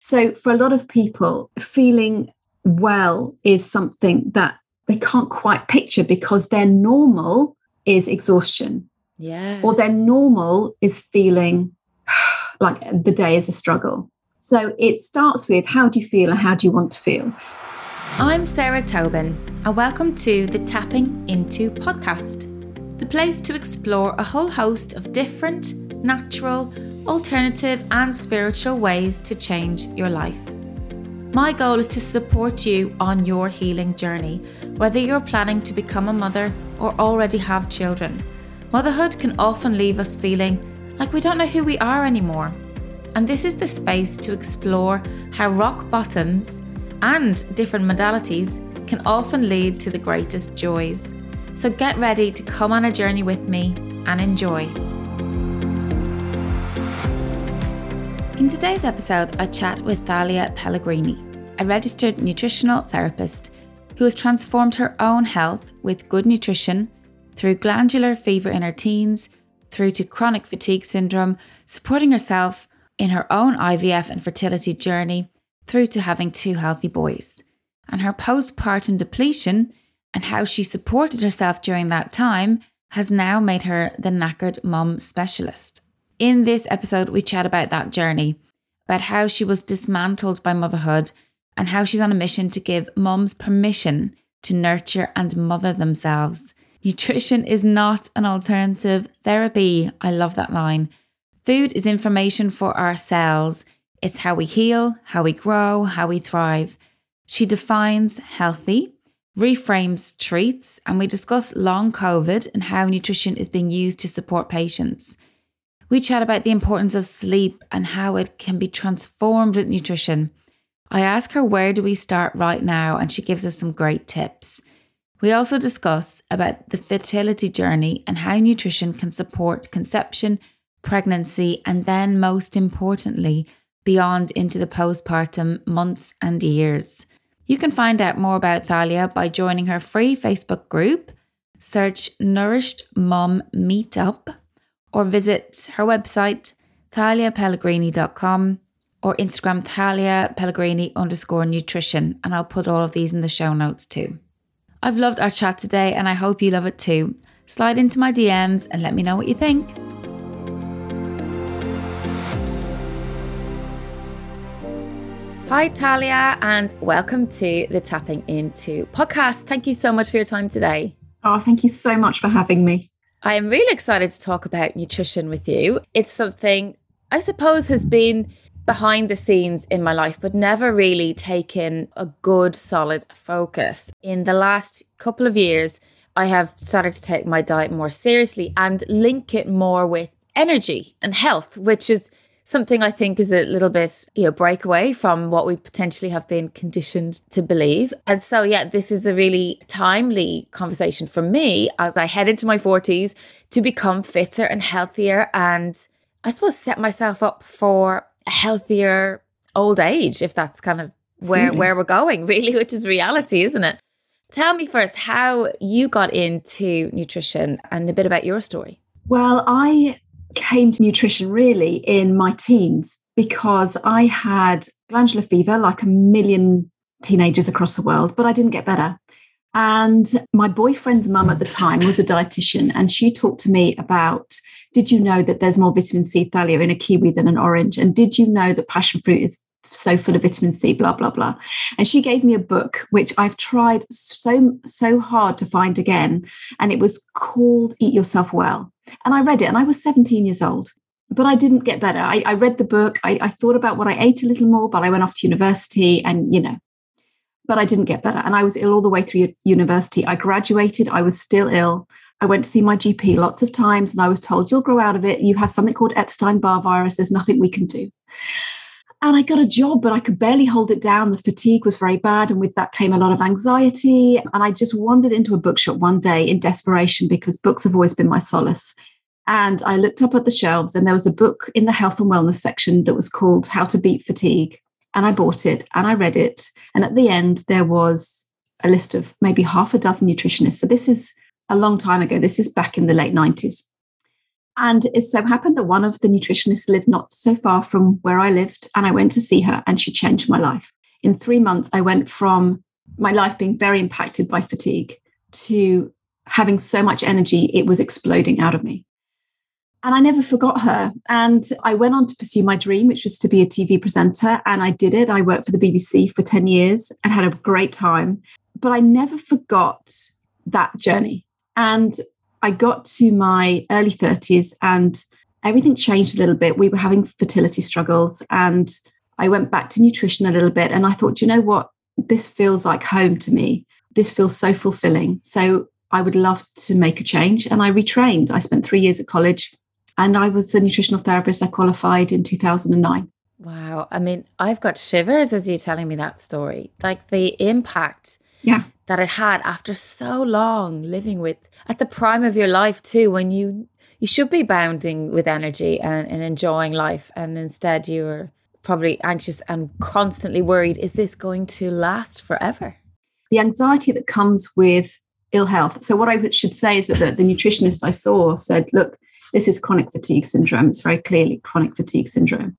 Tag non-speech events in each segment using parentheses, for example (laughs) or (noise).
So, for a lot of people, feeling well is something that they can't quite picture because their normal is exhaustion. Yeah. Or their normal is feeling (sighs) like the day is a struggle. So it starts with how do you feel and how do you want to feel? I'm Sarah Tobin, and welcome to the Tapping Into podcast, the place to explore a whole host of different, natural, alternative, and spiritual ways to change your life. My goal is to support you on your healing journey, whether you're planning to become a mother or already have children. Motherhood can often leave us feeling like we don't know who we are anymore. And this is the space to explore how rock bottoms and different modalities can often lead to the greatest joys. So get ready to come on a journey with me and enjoy. In today's episode, I chat with Thalia Pellegrini, a registered nutritional therapist who has transformed her own health with good nutrition through glandular fever in her teens, through to chronic fatigue syndrome, supporting herself in her own IVF and fertility journey, through to having two healthy boys. And her postpartum depletion and how she supported herself during that time has now made her the knackered mum specialist. In this episode, we chat about that journey, about how she was dismantled by motherhood, and how she's on a mission to give mums permission to nurture and mother themselves. Nutrition is not an alternative therapy. I love that line. Food is information for our cells. It's how we heal, how we grow, how we thrive. She defines healthy, reframes treats, and we discuss long COVID and how nutrition is being used to support patients. We chat about the importance of sleep and how it can be transformed with nutrition. I ask her where do we start right now, and she gives us some great tips. We also discuss about the fertility journey and how nutrition can support conception, pregnancy, and then most importantly, beyond into the postpartum months and years. You can find out more about Thalia by joining her free Facebook group, search Nourished Mum Meetup, or visit her website, thaliapellegrini.com or Instagram Thalia Pellegrini underscore nutrition. And I'll put all of these in the show notes too. I've loved our chat today and I hope you love it too. Slide into my DMs and let me know what you think. Hi, Thalia, and welcome to the Tapping Into podcast. Thank you so much for your time today. Oh, thank you so much for having me. I am really excited to talk about nutrition with you. It's something I suppose has been behind the scenes in my life, but never really taken a good, solid focus. In the last couple of years, I have started to take my diet more seriously and link it more with energy and health, which is something I think is a little bit, you know, breakaway from what we potentially have been conditioned to believe. And so, yeah, this is a really timely conversation for me as I head into my 40s to become fitter and healthier and I suppose set myself up for a healthier old age, if that's kind of where, where we're going, (laughs) really, which is reality, isn't it? Tell me first how you got into nutrition and a bit about your story. Well, I came to nutrition really in my teens because I had glandular fever like a million teenagers across the world, but I didn't get better. And my boyfriend's mum at the time was a dietitian, and she talked to me about did you know that there's more vitamin C thalia in a kiwi than an orange? And did you know that passion fruit is so full of vitamin C, blah, blah, blah. And she gave me a book, which I've tried so, so hard to find again. And it was called Eat Yourself Well. And I read it and I was 17 years old, but I didn't get better. I, I read the book. I, I thought about what I ate a little more, but I went off to university and, you know, but I didn't get better. And I was ill all the way through university. I graduated, I was still ill. I went to see my GP lots of times and I was told, you'll grow out of it. You have something called Epstein Barr virus. There's nothing we can do. And I got a job, but I could barely hold it down. The fatigue was very bad. And with that came a lot of anxiety. And I just wandered into a bookshop one day in desperation because books have always been my solace. And I looked up at the shelves, and there was a book in the health and wellness section that was called How to Beat Fatigue. And I bought it and I read it. And at the end, there was a list of maybe half a dozen nutritionists. So this is a long time ago. This is back in the late 90s. And it so happened that one of the nutritionists lived not so far from where I lived. And I went to see her and she changed my life. In three months, I went from my life being very impacted by fatigue to having so much energy, it was exploding out of me. And I never forgot her. And I went on to pursue my dream, which was to be a TV presenter. And I did it. I worked for the BBC for 10 years and had a great time. But I never forgot that journey. And I got to my early 30s and everything changed a little bit. We were having fertility struggles and I went back to nutrition a little bit. And I thought, you know what? This feels like home to me. This feels so fulfilling. So I would love to make a change. And I retrained. I spent three years at college and I was a nutritional therapist. I qualified in 2009. Wow. I mean, I've got shivers as you're telling me that story. Like the impact yeah. that it had after so long living with at the prime of your life too, when you you should be bounding with energy and, and enjoying life. And instead you're probably anxious and constantly worried, is this going to last forever? The anxiety that comes with ill health. So what I should say is that the, the nutritionist I saw said, look, this is chronic fatigue syndrome. It's very clearly chronic fatigue syndrome.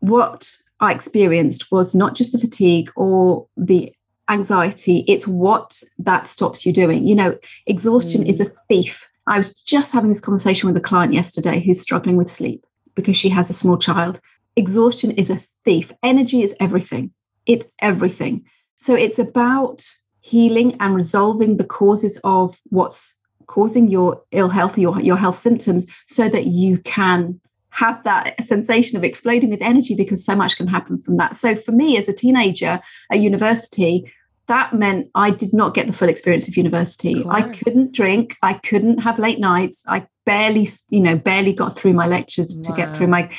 What I experienced was not just the fatigue or the anxiety, it's what that stops you doing. You know, exhaustion mm. is a thief. I was just having this conversation with a client yesterday who's struggling with sleep because she has a small child. Exhaustion is a thief. Energy is everything. It's everything. So it's about healing and resolving the causes of what's causing your ill health, your, your health symptoms, so that you can have that sensation of exploding with energy because so much can happen from that. So for me as a teenager at university, that meant I did not get the full experience of university. Of I couldn't drink, I couldn't have late nights. I barely, you know, barely got through my lectures wow. to get through my,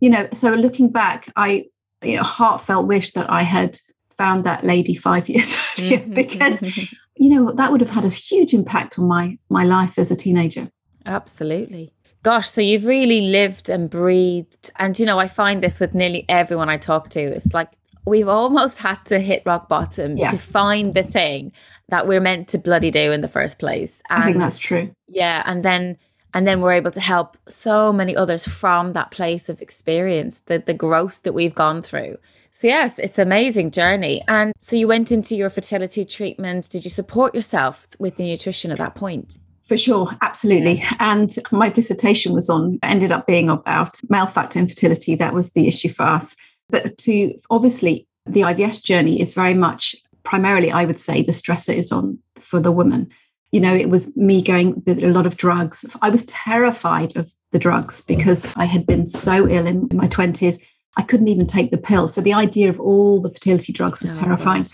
you know, so looking back, I you know, heartfelt wish that I had found that lady five (laughs) years earlier mm-hmm. because (laughs) you know that would have had a huge impact on my my life as a teenager absolutely gosh so you've really lived and breathed and you know i find this with nearly everyone i talk to it's like we've almost had to hit rock bottom yeah. to find the thing that we're meant to bloody do in the first place and, i think that's true yeah and then and then we're able to help so many others from that place of experience the the growth that we've gone through so, yes, it's an amazing journey. And so, you went into your fertility treatment. Did you support yourself with the nutrition at that point? For sure, absolutely. And my dissertation was on, ended up being about male factor infertility. That was the issue for us. But to obviously, the IVF journey is very much primarily, I would say, the stressor is on for the woman. You know, it was me going a lot of drugs. I was terrified of the drugs because I had been so ill in my 20s I couldn't even take the pill. So the idea of all the fertility drugs was oh, terrifying. God.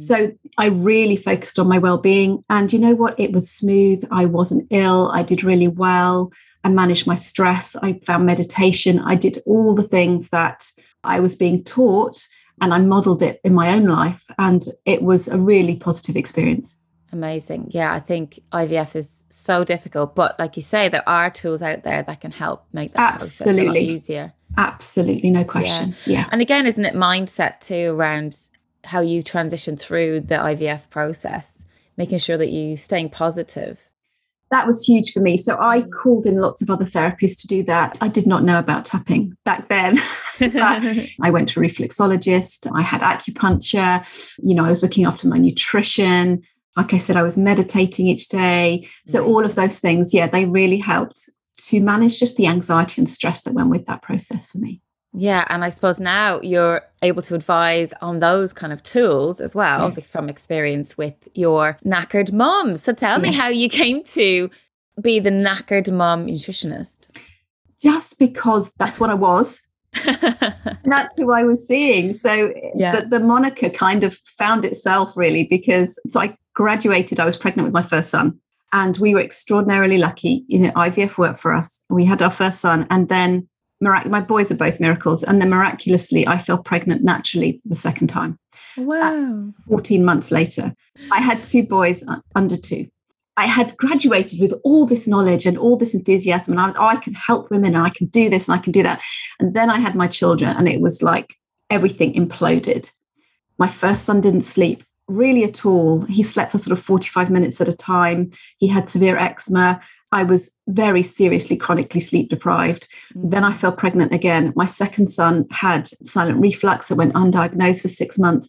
So I really focused on my well-being. And you know what? It was smooth. I wasn't ill. I did really well. I managed my stress. I found meditation. I did all the things that I was being taught and I modeled it in my own life. And it was a really positive experience. Amazing. Yeah, I think IVF is so difficult, but like you say, there are tools out there that can help make that Absolutely. easier. Absolutely, no question. Yeah. yeah. And again, isn't it mindset too around how you transition through the IVF process, making sure that you staying positive? That was huge for me. So I called in lots of other therapists to do that. I did not know about tapping back then. (laughs) (laughs) I went to a reflexologist. I had acupuncture. You know, I was looking after my nutrition. Like I said, I was meditating each day. So all of those things, yeah, they really helped to manage just the anxiety and stress that went with that process for me. Yeah, and I suppose now you're able to advise on those kind of tools as well yes. from experience with your knackered mom. So tell yes. me how you came to be the knackered mom nutritionist. Just because that's what I was. (laughs) that's who I was seeing. So eh, yeah. the, the moniker kind of found itself really because so I graduated, I was pregnant with my first son. And we were extraordinarily lucky. You know, IVF worked for us. We had our first son, and then mirac- my boys are both miracles. And then miraculously, I fell pregnant naturally the second time. Uh, wow. 14 months later, I had two boys under two. I had graduated with all this knowledge and all this enthusiasm, and I was, oh, I can help women, and I can do this, and I can do that. And then I had my children, and it was like everything imploded. My first son didn't sleep really at all. He slept for sort of 45 minutes at a time. He had severe eczema. I was very seriously chronically sleep deprived. Mm. Then I fell pregnant again. My second son had silent reflux that went undiagnosed for six months.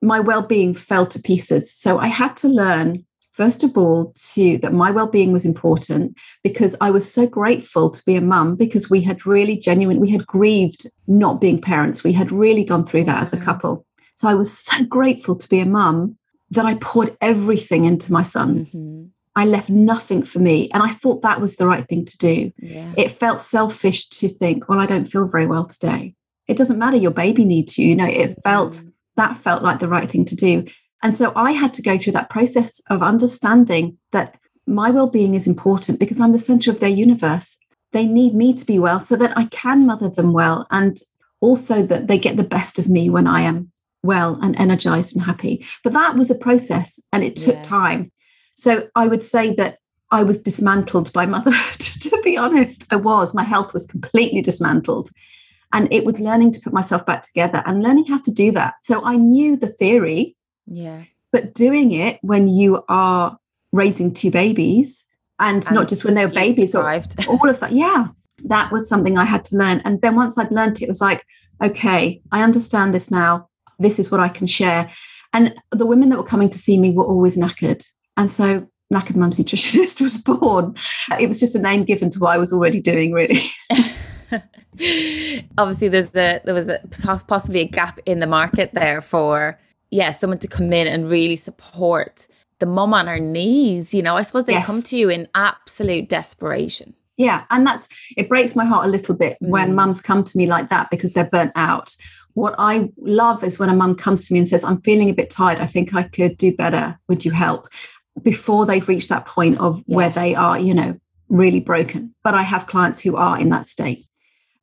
My well being fell to pieces. So I had to learn first of all to that my well-being was important because i was so grateful to be a mum because we had really genuine we had grieved not being parents we had really gone through that as a couple so i was so grateful to be a mum that i poured everything into my sons mm-hmm. I left nothing for me and i thought that was the right thing to do yeah. it felt selfish to think well i don't feel very well today it doesn't matter your baby needs you you know it felt mm-hmm. that felt like the right thing to do and so I had to go through that process of understanding that my well being is important because I'm the center of their universe. They need me to be well so that I can mother them well and also that they get the best of me when I am well and energized and happy. But that was a process and it took yeah. time. So I would say that I was dismantled by motherhood, (laughs) to be honest. I was. My health was completely dismantled. And it was learning to put myself back together and learning how to do that. So I knew the theory yeah. But doing it when you are raising two babies and, and not just when they're babies or (laughs) all of that. Yeah. That was something I had to learn. And then once I'd learned it, it was like, okay, I understand this now. This is what I can share. And the women that were coming to see me were always knackered. And so knackered mum's nutritionist (laughs) was born. It was just a name given to what I was already doing, really. (laughs) Obviously, there's the there was a, possibly a gap in the market there for yeah, someone to come in and really support the mum on her knees. You know, I suppose they yes. come to you in absolute desperation. Yeah. And that's, it breaks my heart a little bit mm. when mums come to me like that because they're burnt out. What I love is when a mum comes to me and says, I'm feeling a bit tired. I think I could do better. Would you help? Before they've reached that point of yeah. where they are, you know, really broken. But I have clients who are in that state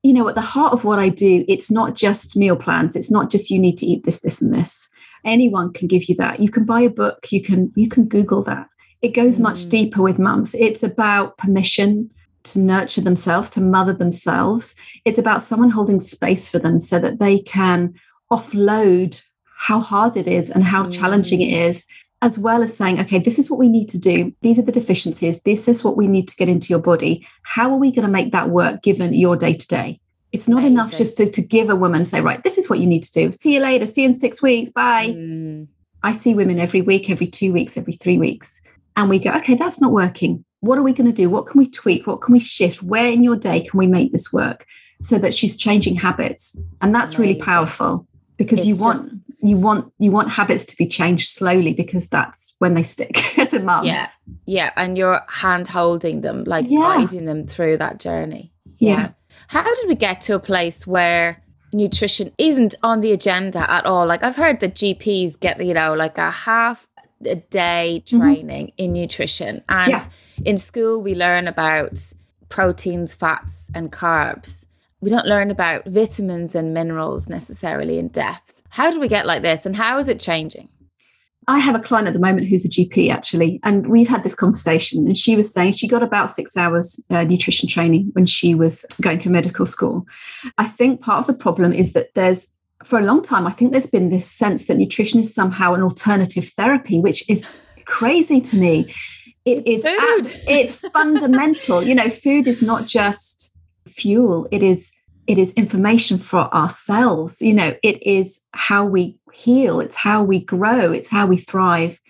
you know, at the heart of what I do, it's not just meal plans. It's not just you need to eat this, this, and this anyone can give you that you can buy a book you can you can google that it goes mm. much deeper with mums it's about permission to nurture themselves to mother themselves it's about someone holding space for them so that they can offload how hard it is and how mm. challenging it is as well as saying, okay, this is what we need to do. These are the deficiencies. This is what we need to get into your body. How are we going to make that work given your day to day? It's not Amazing. enough just to, to give a woman, say, right, this is what you need to do. See you later. See you in six weeks. Bye. Mm. I see women every week, every two weeks, every three weeks. And we go, okay, that's not working. What are we going to do? What can we tweak? What can we shift? Where in your day can we make this work so that she's changing habits? And that's Amazing. really powerful because it's you want just, you want you want habits to be changed slowly because that's when they stick (laughs) as a mum. Yeah. Yeah. And you're hand holding them, like yeah. guiding them through that journey. yeah. yeah. How did we get to a place where nutrition isn't on the agenda at all? Like I've heard that GPs get, you know, like a half a day mm-hmm. training mm-hmm. in nutrition. And yeah. in school, we learn about proteins, fats, and carbs. We don't learn about vitamins and minerals necessarily in depth. How did we get like this and how is it changing? I have a client at the moment who's a GP actually, and we've had this conversation. And she was saying she got about six hours uh, nutrition training when she was going through medical school. I think part of the problem is that there's, for a long time, I think there's been this sense that nutrition is somehow an alternative therapy, which is crazy to me. It it's is food. it's (laughs) fundamental. You know, food is not just fuel; it is it is information for ourselves you know it is how we heal it's how we grow it's how we thrive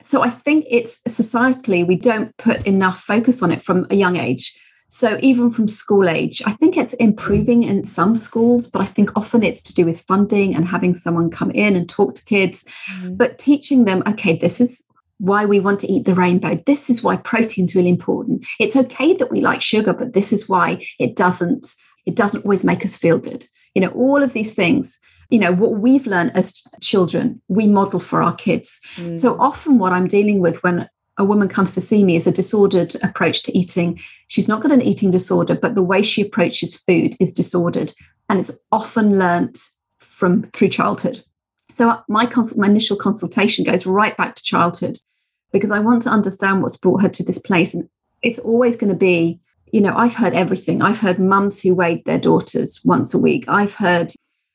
so i think it's societally we don't put enough focus on it from a young age so even from school age i think it's improving in some schools but i think often it's to do with funding and having someone come in and talk to kids mm. but teaching them okay this is why we want to eat the rainbow. This is why protein's really important. It's okay that we like sugar, but this is why it doesn't it doesn't always make us feel good. You know, all of these things, you know, what we've learned as children, we model for our kids. Mm. So often, what I'm dealing with when a woman comes to see me is a disordered approach to eating. She's not got an eating disorder, but the way she approaches food is disordered. And it's often learnt from through childhood. So my, consult, my initial consultation goes right back to childhood because I want to understand what's brought her to this place. And it's always going to be you know, I've heard everything. I've heard mums who weighed their daughters once a week. I've heard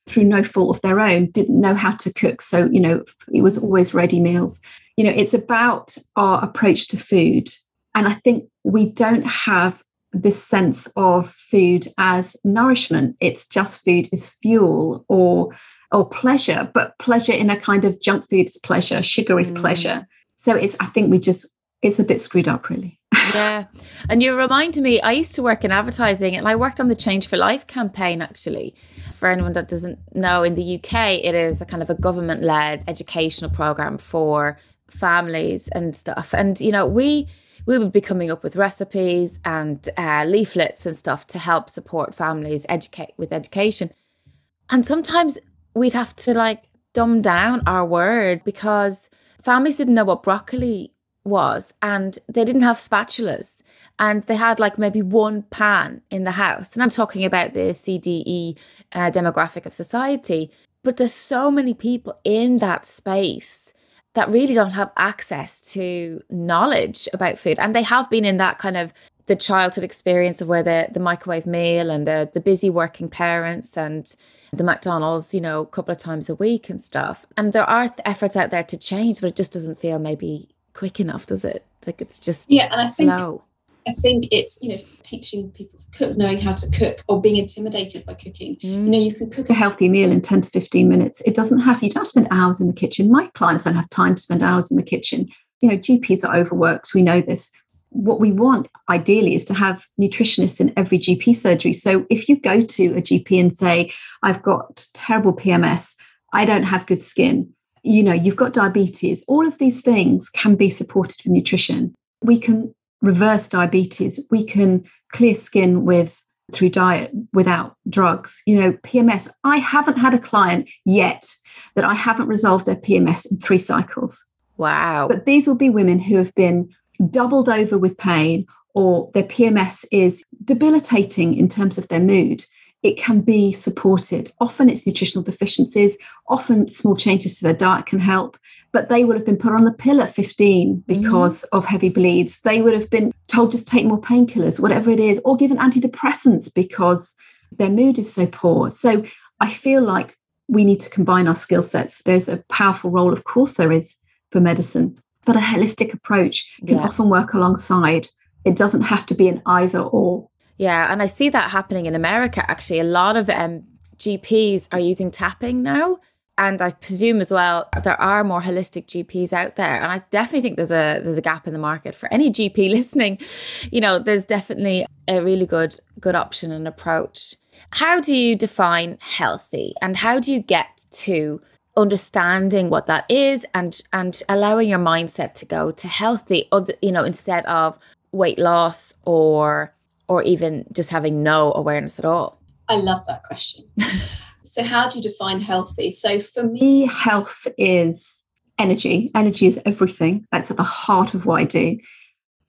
through no fault of their own, didn't know how to cook. So, you know, it was always ready meals. You know, it's about our approach to food And I think we don't have this sense of food as nourishment. It's just food is fuel or or pleasure, but pleasure in a kind of junk food is pleasure, sugar is mm. pleasure. So it's I think we just it's a bit screwed up really. (laughs) yeah. And you reminded me, I used to work in advertising and I worked on the Change for Life campaign actually. For anyone that doesn't know, in the UK, it is a kind of a government led educational program for families and stuff. And, you know, we, we would be coming up with recipes and uh, leaflets and stuff to help support families educate with education. And sometimes we'd have to like dumb down our word because families didn't know what broccoli was and they didn't have spatulas and they had like maybe one pan in the house and i'm talking about the cde uh, demographic of society but there's so many people in that space that really don't have access to knowledge about food and they have been in that kind of the childhood experience of where the, the microwave meal and the, the busy working parents and the McDonald's, you know, a couple of times a week and stuff. And there are efforts out there to change, but it just doesn't feel maybe quick enough, does it? Like it's just yeah, and I slow. think I think it's you know teaching people to cook, knowing how to cook, or being intimidated by cooking. Mm. You know, you can cook a healthy meal in ten to fifteen minutes. It doesn't have you don't have to spend hours in the kitchen. My clients don't have time to spend hours in the kitchen. You know, GPs are overworked. We know this. What we want ideally is to have nutritionists in every GP surgery. So if you go to a GP and say, I've got terrible PMS, I don't have good skin, you know, you've got diabetes, all of these things can be supported with nutrition. We can reverse diabetes, we can clear skin with through diet without drugs. You know, PMS, I haven't had a client yet that I haven't resolved their PMS in three cycles. Wow. But these will be women who have been doubled over with pain or their PMS is debilitating in terms of their mood it can be supported. Often it's nutritional deficiencies, often small changes to their diet can help, but they would have been put on the pill at 15 because mm. of heavy bleeds. They would have been told to take more painkillers, whatever it is, or given antidepressants because their mood is so poor. So I feel like we need to combine our skill sets. There's a powerful role, of course, there is for medicine, but a holistic approach can yeah. often work alongside. It doesn't have to be an either or. Yeah, and I see that happening in America actually. A lot of um, GPs are using tapping now. And I presume as well there are more holistic GPs out there. And I definitely think there's a there's a gap in the market for any GP (laughs) listening. You know, there's definitely a really good good option and approach. How do you define healthy and how do you get to understanding what that is and and allowing your mindset to go to healthy other you know instead of weight loss or or even just having no awareness at all? I love that question. (laughs) so, how do you define healthy? So, for me, health is energy. Energy is everything. That's at the heart of what I do.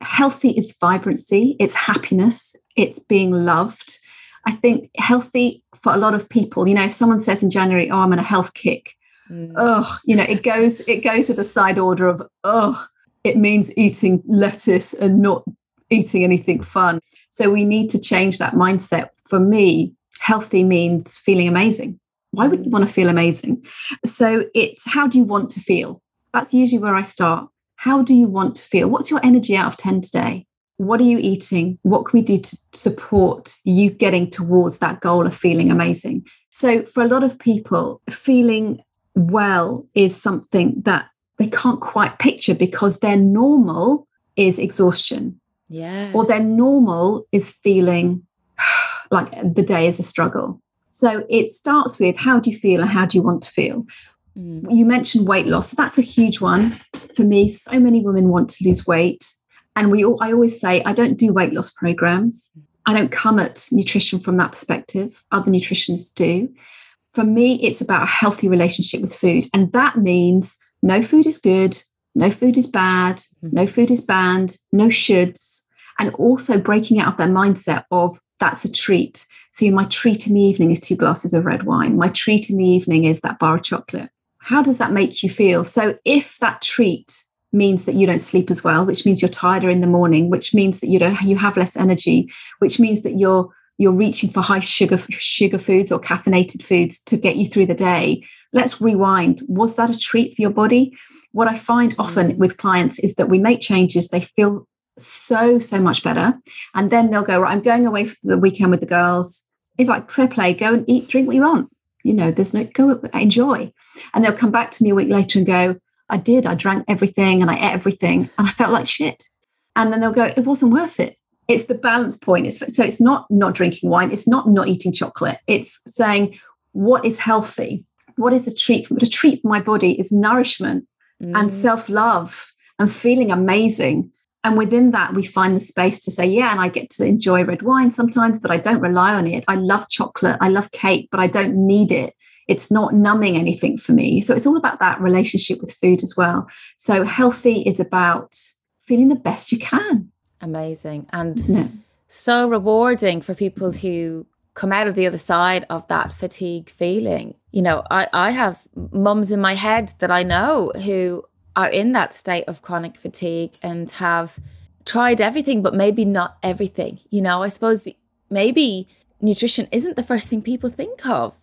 Healthy is vibrancy, it's happiness, it's being loved. I think healthy for a lot of people, you know, if someone says in January, oh, I'm on a health kick, mm. oh, you know, it goes, it goes with a side order of, oh, it means eating lettuce and not eating anything fun. So we need to change that mindset. For me, healthy means feeling amazing. Why would you mm. want to feel amazing? So it's how do you want to feel? That's usually where I start. How do you want to feel? What's your energy out of 10 today? What are you eating? What can we do to support you getting towards that goal of feeling amazing? So, for a lot of people, feeling well is something that they can't quite picture because their normal is exhaustion. Yeah. Or their normal is feeling (sighs) like the day is a struggle. So it starts with how do you feel and how do you want to feel? Mm. You mentioned weight loss. That's a huge one for me. So many women want to lose weight. And we all, I always say, I don't do weight loss programs. I don't come at nutrition from that perspective. Other nutritionists do. For me, it's about a healthy relationship with food. And that means no food is good, no food is bad, mm-hmm. no food is banned, no shoulds, and also breaking out of that mindset of that's a treat. So my treat in the evening is two glasses of red wine. My treat in the evening is that bar of chocolate. How does that make you feel? So if that treat means that you don't sleep as well, which means you're tired in the morning, which means that you don't you have less energy, which means that you're you're reaching for high sugar sugar foods or caffeinated foods to get you through the day. Let's rewind. Was that a treat for your body? what I find often mm. with clients is that we make changes, they feel so, so much better. And then they'll go, right, I'm going away for the weekend with the girls. It's like fair play, go and eat, drink what you want. You know, there's no go enjoy. And they'll come back to me a week later and go, I did, I drank everything and I ate everything and I felt like shit. And then they'll go, it wasn't worth it. It's the balance point. It's, so it's not not drinking wine. It's not not eating chocolate. It's saying what is healthy, what is a treat. But a treat for my body is nourishment mm. and self love and feeling amazing. And within that, we find the space to say, yeah, and I get to enjoy red wine sometimes, but I don't rely on it. I love chocolate, I love cake, but I don't need it. It's not numbing anything for me. So it's all about that relationship with food as well. So healthy is about feeling the best you can. Amazing. And so rewarding for people who come out of the other side of that fatigue feeling. You know, I, I have mums in my head that I know who are in that state of chronic fatigue and have tried everything, but maybe not everything. You know, I suppose maybe nutrition isn't the first thing people think of.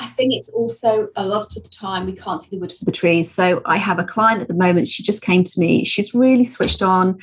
I think it's also a lot of the time we can't see the wood for the trees. So I have a client at the moment. She just came to me. She's really switched on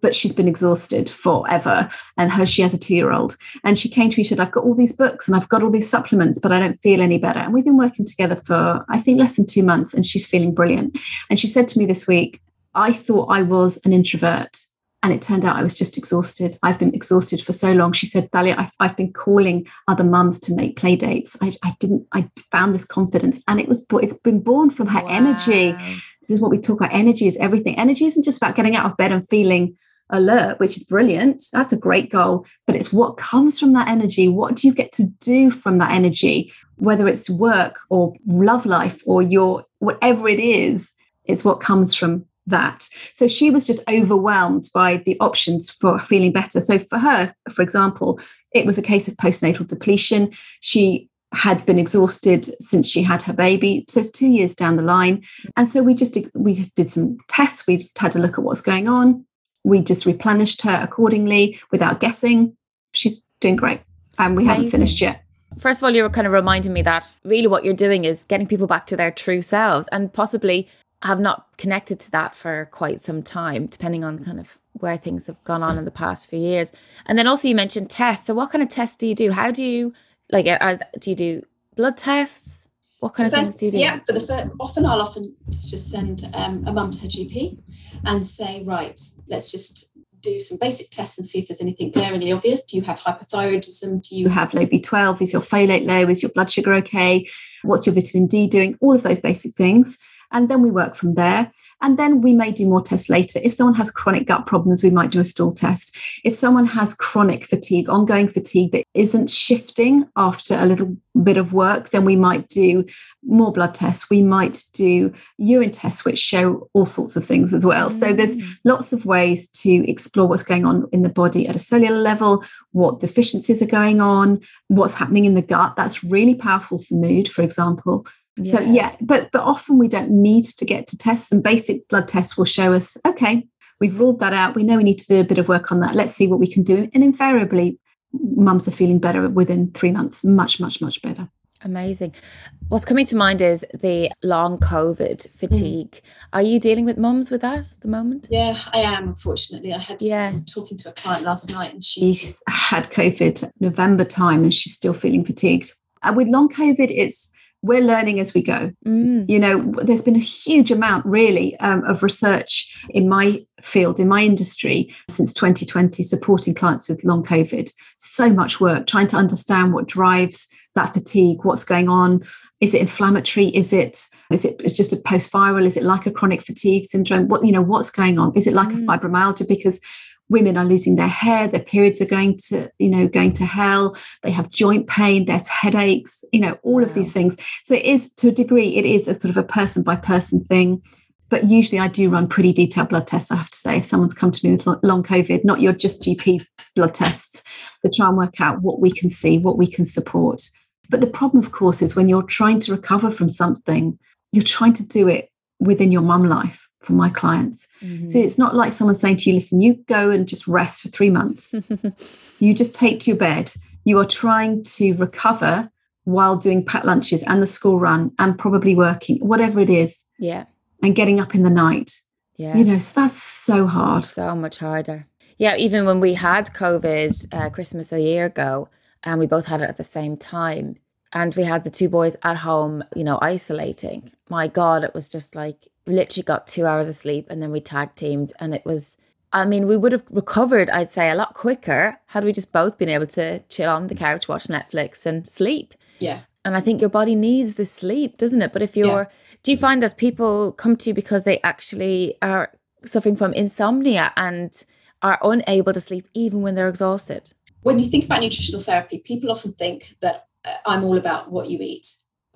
but she's been exhausted forever and her she has a two-year-old. And she came to me she said i've got all these books and i've got all these supplements but i don't feel any better. And we've been working together for i think less than two months and she's feeling brilliant. And she said to me this week i thought i was an introvert and it turned out I was just exhausted. I've been exhausted for so long. She said, Thalia, I've, I've been calling other mums to make play dates. I, I, didn't, I found this confidence and it was, it's been born from her wow. energy. This is what we talk about. Energy is everything. Energy isn't just about getting out of bed and feeling alert, which is brilliant. That's a great goal. But it's what comes from that energy. What do you get to do from that energy? Whether it's work or love life or your whatever it is, it's what comes from that. So she was just overwhelmed by the options for feeling better. So for her, for example, it was a case of postnatal depletion. She had been exhausted since she had her baby so it's two years down the line and so we just did, we did some tests we had a look at what's going on we just replenished her accordingly without guessing she's doing great and we Amazing. haven't finished yet First of all, you were kind of reminding me that really what you're doing is getting people back to their true selves and possibly have not connected to that for quite some time, depending on kind of where things have gone on in the past few years. And then also you mentioned tests. So what kind of tests do you do? How do you like, are, do you do blood tests? What kind first, of things do you do? Yeah, for the first, often I'll often just send um, a mum to her GP and say, right, let's just do some basic tests and see if there's anything glaringly obvious. Do you have hypothyroidism? Do you have low B12? Is your folate low? Is your blood sugar okay? What's your vitamin D doing? All of those basic things. And then we work from there. And then we may do more tests later. If someone has chronic gut problems, we might do a stool test. If someone has chronic fatigue, ongoing fatigue that isn't shifting after a little bit of work, then we might do more blood tests. We might do urine tests, which show all sorts of things as well. Mm. So there's mm. lots of ways to explore what's going on in the body at a cellular level, what deficiencies are going on, what's happening in the gut. That's really powerful for mood, for example. Yeah. So yeah, but but often we don't need to get to tests and basic blood tests will show us, okay, we've ruled that out. We know we need to do a bit of work on that. Let's see what we can do. And invariably, mums are feeling better within three months, much, much, much better. Amazing. What's coming to mind is the long COVID fatigue. Mm. Are you dealing with mums with that at the moment? Yeah, I am, unfortunately. I had yeah. talking to a client last night and she's had COVID November time and she's still feeling fatigued. And with long COVID, it's we're learning as we go. Mm. You know, there's been a huge amount, really, um, of research in my field, in my industry, since 2020, supporting clients with long COVID. So much work trying to understand what drives that fatigue, what's going on. Is it inflammatory? Is it is it it's just a post viral? Is it like a chronic fatigue syndrome? What you know, what's going on? Is it like mm. a fibromyalgia? Because women are losing their hair their periods are going to you know going to hell they have joint pain there's headaches you know all wow. of these things. So it is to a degree it is a sort of a person by person thing but usually i do run pretty detailed blood tests i have to say. If someone's come to me with long covid not your just gp blood tests to try and work out what we can see what we can support. But the problem of course is when you're trying to recover from something you're trying to do it within your mum life for my clients. Mm-hmm. So it's not like someone saying to you, listen, you go and just rest for three months. (laughs) you just take to your bed. You are trying to recover while doing packed lunches and the school run and probably working, whatever it is. Yeah. And getting up in the night. Yeah. You know, so that's so hard. So much harder. Yeah, even when we had COVID uh, Christmas a year ago, and we both had it at the same time, and we had the two boys at home, you know, isolating. My God, it was just like literally got two hours of sleep, and then we tag teamed, and it was. I mean, we would have recovered, I'd say, a lot quicker had we just both been able to chill on the couch, watch Netflix, and sleep. Yeah. And I think your body needs the sleep, doesn't it? But if you're, do you find that people come to you because they actually are suffering from insomnia and are unable to sleep even when they're exhausted? When you think about nutritional therapy, people often think that uh, I'm all about what you eat.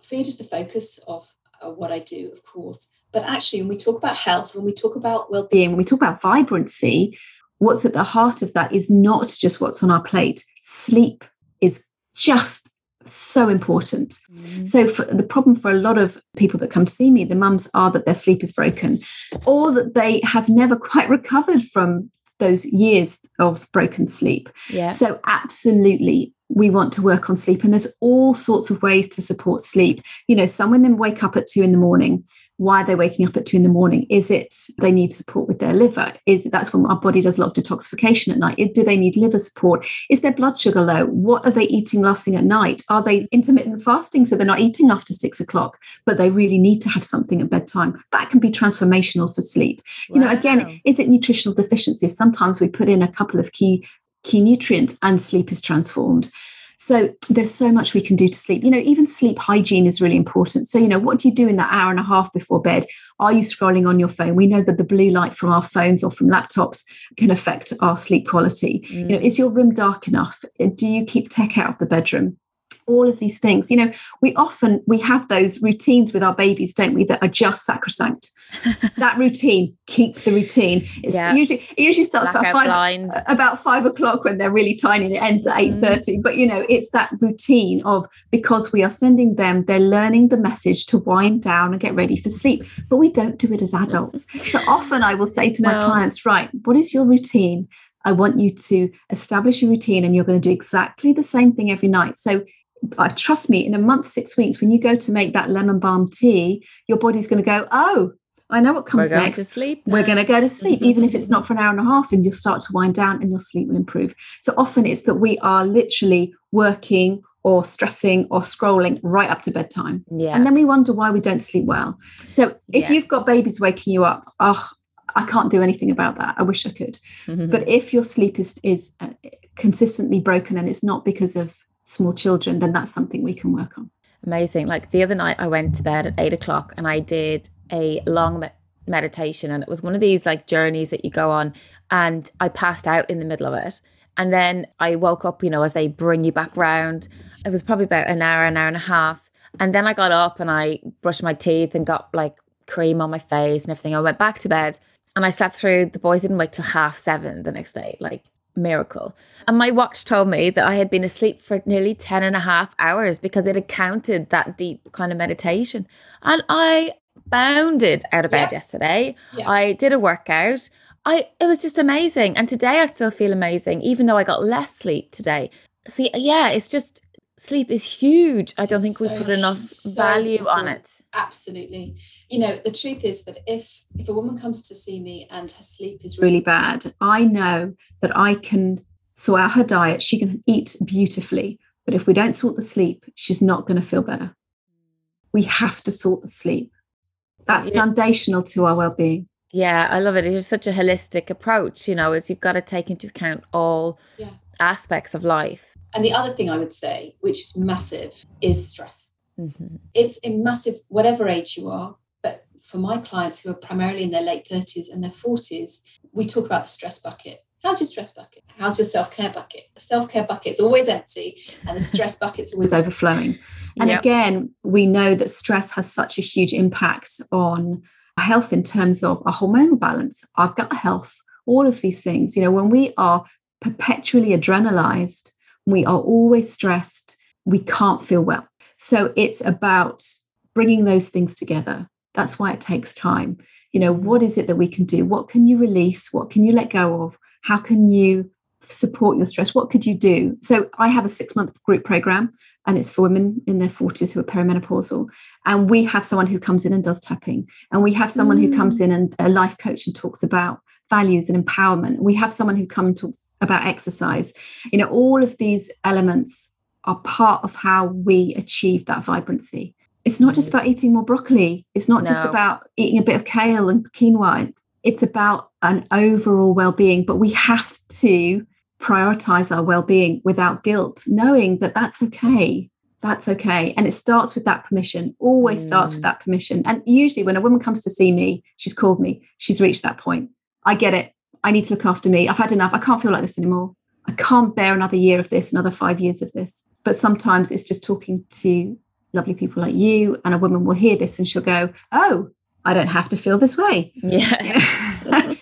Food is the focus of what I do, of course. But actually, when we talk about health, when we talk about well being, When we talk about vibrancy, what's at the heart of that is not just what's on our plate. Sleep is just so important. Mm-hmm. So for the problem for a lot of people that come to see me, the mums are that their sleep is broken or that they have never quite recovered from those years of broken sleep. Yeah. So absolutely we want to work on sleep and there's all sorts of ways to support sleep. You know, some women wake up at 2 in the morning. Why are they waking up at 2 in the morning? Is it they need support with their liver? Is it that's when our body does a lot of detoxification at night? Do they need liver support? Is their blood sugar low? What are they eating last thing at night? Are they intermittent fasting so they're not eating after six o'clock, but they really need to have something at bedtime? That can be transformational for sleep. You know, again, is it nutritional deficiencies? Sometimes we put in a couple of key key nutrients and sleep is transformed. So there's so much we can do to sleep. You know, even sleep hygiene is really important. So, you know, what do you do in that hour and a half before bed? Are you scrolling on your phone? We know that the blue light from our phones or from laptops can affect our sleep quality. You know, mm. is your room dark enough? Do you keep tech out of the bedroom? All of these things. You know, we often we have those routines with our babies, don't we, that are just sacrosanct. That routine, keep the routine. It's Yeah. usually it usually starts about five blinds. about five o'clock when they're really tiny and it ends at Mm. 8.30 but you know it's that routine of because we are sending them they're learning the message to wind down and get ready for sleep but we don't do it as adults so often i will say to my clients right what is your routine i want you to establish a routine and you're going to do exactly the same thing every night so uh, trust me in a month six weeks when you go to make that lemon balm tea your body's going to go oh i know what We're comes going next to sleep. we're going to go to sleep, even if it's not for an hour and a half, and you'll start to wind down and your sleep will improve. So often it's that we are literally working or stressing or scrolling right up to bedtime. Yeah. And then we wonder why we don't sleep well. So if Yeah. you've got babies waking you up, oh, I can't do anything about that. I wish I could. But if your sleep is is uh, consistently broken and it's not because of small children, then that's something we can work on. Amazing. Like the other night, I went to bed at eight o'clock and I did a long me- meditation. And it was one of these like journeys that you go on. And I passed out in the middle of it. And then I woke up, you know, as they bring you back round. It was probably about an hour, an hour and a half. And then I got up and I brushed my teeth and got like cream on my face and everything. I went back to bed and I slept through. The boys didn't wake till half seven the next day. Like, miracle. And my watch told me that I had been asleep for nearly 10 and a half hours because it had counted that deep kind of meditation. And I bounded out of bed Yeah. yesterday. Yeah. I did a workout. I it was just amazing. And today I still feel amazing, even though I got less sleep today. See, yeah, it's just sleep is huge. I don't think we put enough so value on it. Absolutely. You know, the truth is that if if a woman comes to see me and her sleep is really bad, I know that I can sort out her diet. She can eat beautifully. But if we don't sort the sleep, she's not going to feel better. We have to sort the sleep. That's Yeah. foundational to our well-being. Yeah, I love it. It's such a holistic approach, you know, it's you've got to take into account all Yeah. aspects of life. And the other thing I would say, which is massive, is stress. hmm It's a massive, whatever age you are. But for my clients who are primarily in their late 30s and their 40s, we talk about the stress bucket. How's your stress bucket? How's your self care bucket? The self care bucket's always empty, and the stress bucket's always overflowing. And Yep. again, we know that stress has such a huge impact on our health in terms of our hormonal balance, our gut health, all of these things. You know, when we are perpetually adrenalized, we are always stressed, we can't feel well. So it's about bringing those things together. That's why it takes time. You know, Mhm. what is it that we can do? What can you release? What can you let go of? How can you support your stress? What could you do? So I have a six month group program and it's for women in their 40s who are perimenopausal. And we have someone who comes in and does tapping. And we have someone mm. who comes mm. in and a life coach and talks about values and empowerment. We have someone who comes and talks about exercise. You know, all of these elements are part of how we achieve that vibrancy. It's not just about eating more broccoli. It's not no. just about eating a bit of kale and quinoa. It's about an overall well-being, but we have to prioritize our well-being without guilt, knowing that that's okay. That's okay. And it starts with that permission, always mm. starts with mm. that permission. And usually when a woman comes to see me, she's called me, she's reached that point. I get it. I need to look after me. I've had enough. I can't feel like this anymore. I can't bear another year of this, another five years of this. But sometimes it's just talking to lovely people like you, and a woman will hear this and she'll go, Oh, I don't have to feel this way. Yeah. (laughs)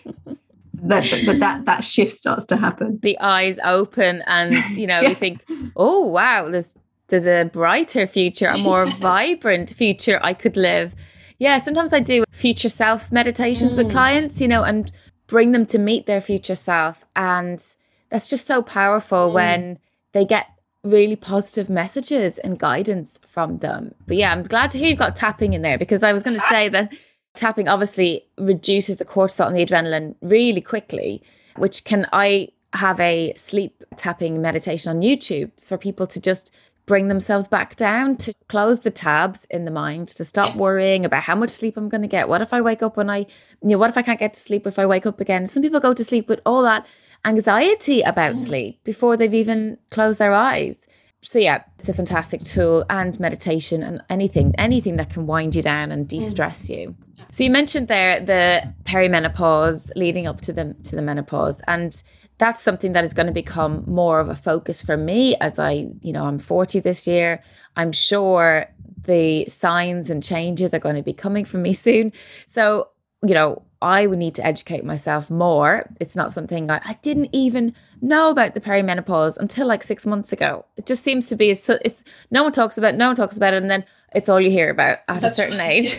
that, that, that, that shift starts to happen. The eyes open, and (laughs) you know, yeah. you think, Oh, wow, there's there's a brighter future, a more (laughs) vibrant future I could live. Yeah, sometimes I do future self meditations mm. with clients, you know, and bring them to meet their future self. And that's just so powerful mm. when they get really positive messages and guidance from them. But yeah, I'm glad to hear you've got tapping in there because I was going to say that tapping obviously reduces the cortisol and the adrenaline really quickly, which can I have a sleep tapping meditation on YouTube for people to just bring themselves back down to close the tabs in the mind to stop yes. worrying about how much sleep I'm going to get. What if I wake up when I, you know, what if I can't get to sleep if I wake up again? Some people go to sleep with all that anxiety about mm. sleep before they've even closed their eyes. So yeah, it's a fantastic tool and meditation and anything, anything that can wind you down and de-stress mm. you. So you mentioned there the perimenopause leading up to the to the menopause and that's something that is going to become more of a focus for me as I, you know, I'm 40 this year. I'm sure the signs and changes are going to be coming from me (laughs) soon. So, you know, I would need to educate myself more. It's not something I, I didn't even know about the perimenopause until like six months ago. It just seems to be, it's, it's no one talks about, no one talks about it. And then it's all you hear about at That's a certain right. age.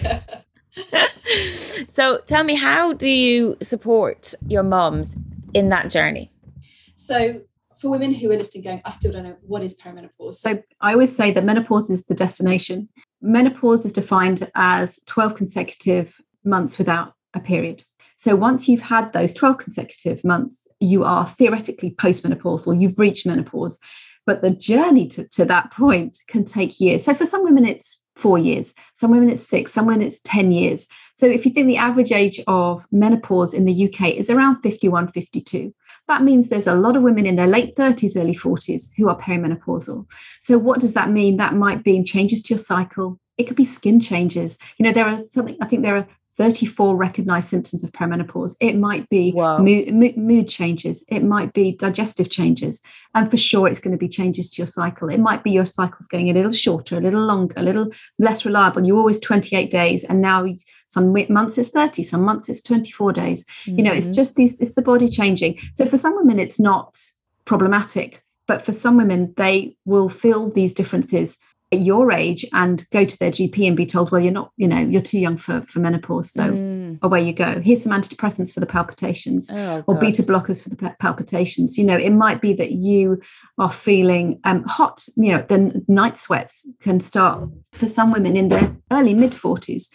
(laughs) so tell me, how do you support your moms in that journey? So for women who are listening going, I still don't know what is perimenopause. So I always say that menopause is the destination. Menopause is defined as 12 consecutive months without a period. So once you've had those 12 consecutive months, you are theoretically postmenopausal, you've reached menopause. But the journey to, to that point can take years. So for some women, it's four years, some women it's six, some women it's 10 years. So if you think the average age of menopause in the UK is around 51, 52, that means there's a lot of women in their late 30s, early 40s who are perimenopausal. So what does that mean? That might be changes to your cycle. It could be skin changes. You know, there are something, I think there are 34 recognized symptoms of perimenopause. It might be mood, mood, changes. It might be digestive changes. And for sure, it's going to be changes to your cycle. It might be your cycle's going a little shorter, a little longer, a little less reliable. You're always 28 days. And now some months it's 30, some months it's 24 days. Mm-hmm. You know, it's mm-hmm. just these, it's the body changing. So for some women, it's not problematic. But for some women, they will feel these differences your age and go to their GP and be told, well, you're not, you know, you're too young for, for menopause. So mm. away you go. Here's some antidepressants for the palpitations oh, or beta blockers for the palpitations. You know, it might be that you are feeling um, hot, you know, the night sweats can start for some women in their early mid 40s.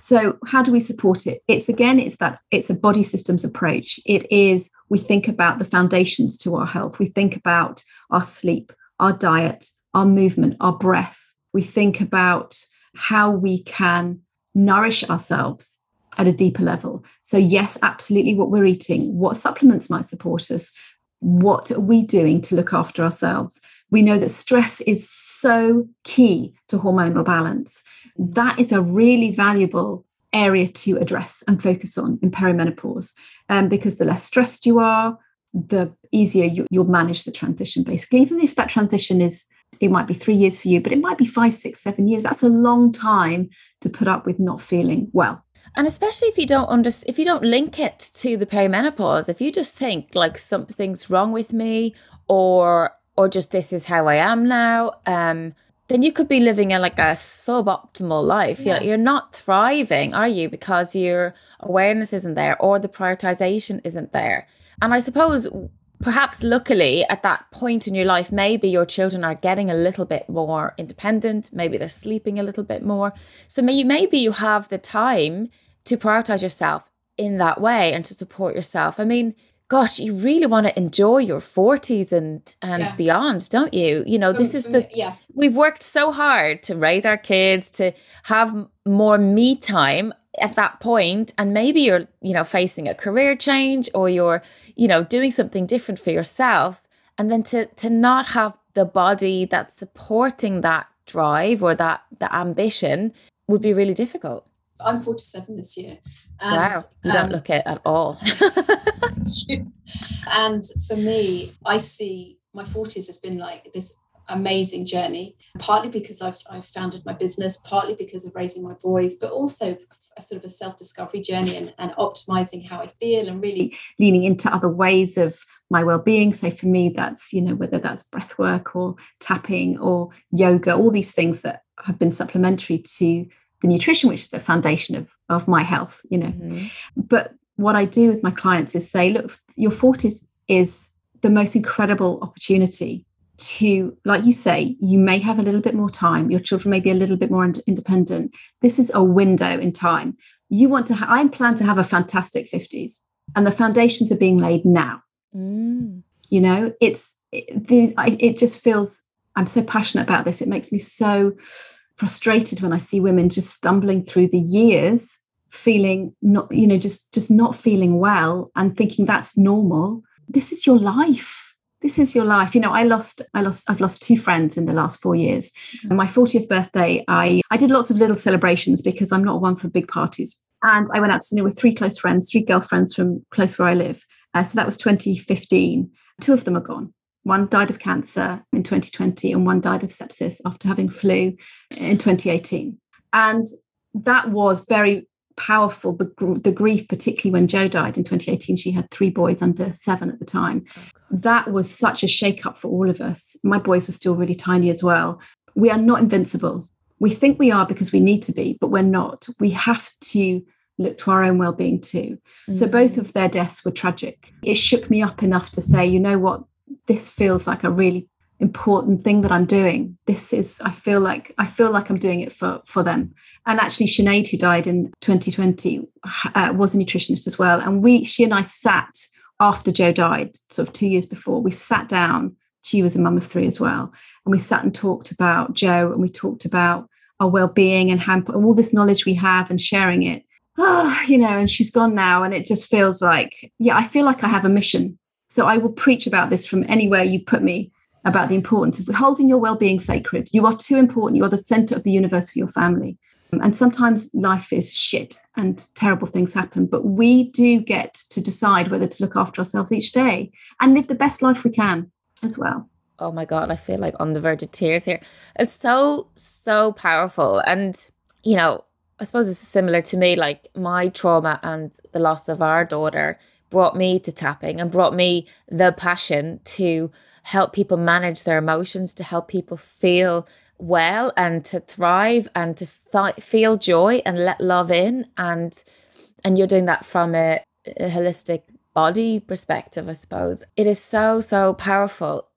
So how do we support it? It's again, it's that it's a body systems approach. It is we think about the foundations to our health. We think about our sleep, our diet, our movement, our breath. We think about how we can nourish ourselves at a deeper level. So, yes, absolutely what we're eating, what supplements might support us, what are we doing to look after ourselves? We know that stress is so key to hormonal balance. That is a really valuable area to address and focus on in perimenopause um, because the less stressed you are, the easier you, will manage the transition, basically, even if that transition is it might be three years for you, but it might be five, six, seven years. That's a long time to put up with not feeling well. And especially if you don't under, if you don't link it to the perimenopause, if you just think like something's wrong with me, or or just this is how I am now, um, then you could be living a like a suboptimal life. Yeah. You're, you're not thriving, are you? Because your awareness isn't there, or the prioritization isn't there. And I suppose perhaps luckily at that point in your life, maybe your children are getting a little bit more independent. Maybe they're sleeping a little bit more. So maybe, maybe you have the time to prioritize yourself in that way and to support yourself. I mean, gosh, you really want to enjoy your 40s and and yeah. beyond, don't you? You know, this is the yeah. We've worked so hard to raise our kids to have more me time at that point and maybe you're, you know, facing a career change or you're, you know, doing something different for yourself and then to to not have the body that's supporting that drive or that the ambition would be really difficult. I'm 47 this year and, wow, you don't um, look it at all. (laughs) and for me, I see my 40s has been like this amazing journey, partly because I've, I've founded my business, partly because of raising my boys, but also a sort of a self discovery journey and, and optimizing how I feel and really leaning into other ways of my well-being so for me that's you know whether that's breath work or tapping or yoga all these things that have been supplementary to the nutrition, which is the foundation of, of my health, you know. Mm-hmm. But what I do with my clients is say, look, your 40s is the most incredible opportunity to, like you say, you may have a little bit more time. Your children may be a little bit more independent. This is a window in time. You want to, ha- I plan to have a fantastic 50s, and the foundations are being laid now. Mm. You know, it's it, the, I, it just feels, I'm so passionate about this. It makes me so frustrated when I see women just stumbling through the years, feeling not, you know, just just not feeling well and thinking that's normal. This is your life. This is your life. You know, I lost, I lost, I've lost two friends in the last four years. Mm-hmm. my 40th birthday, I I did lots of little celebrations because I'm not one for big parties. And I went out to dinner with three close friends, three girlfriends from close where I live. Uh, so that was 2015. Two of them are gone. One died of cancer in 2020, and one died of sepsis after having flu in 2018. And that was very powerful. The, the grief, particularly when Joe died in 2018, she had three boys under seven at the time. Oh, that was such a shake up for all of us. My boys were still really tiny as well. We are not invincible. We think we are because we need to be, but we're not. We have to look to our own well-being too. Mm-hmm. So both of their deaths were tragic. It shook me up enough to say, you know what, this feels like a really important thing that I'm doing. This is, I feel like, I feel like I'm doing it for for them. And actually, Sinead, who died in 2020, uh, was a nutritionist as well. And we, she and I sat after Joe died, sort of two years before. We sat down. She was a mum of three as well, and we sat and talked about Joe, and we talked about our well-being and, how, all this knowledge we have and sharing it. Oh, you know, and she's gone now, and it just feels like, yeah, I feel like I have a mission so I will preach about this from anywhere you put me about the importance of holding your well-being sacred. You are too important. You are the center of the universe for your family. And sometimes life is shit and terrible things happen, but we do get to decide whether to look after ourselves each day and live the best life we can as well. Oh my God, I feel like on the verge of tears here. It's so, so powerful. And, you know, I suppose it's similar to me, like my trauma and the loss of our daughter brought me to tapping and brought me the passion to help people manage their emotions, to help people feel well and to thrive and to fi- feel joy and let love in and and you're doing that from a, a holistic body perspective i suppose it is so so powerful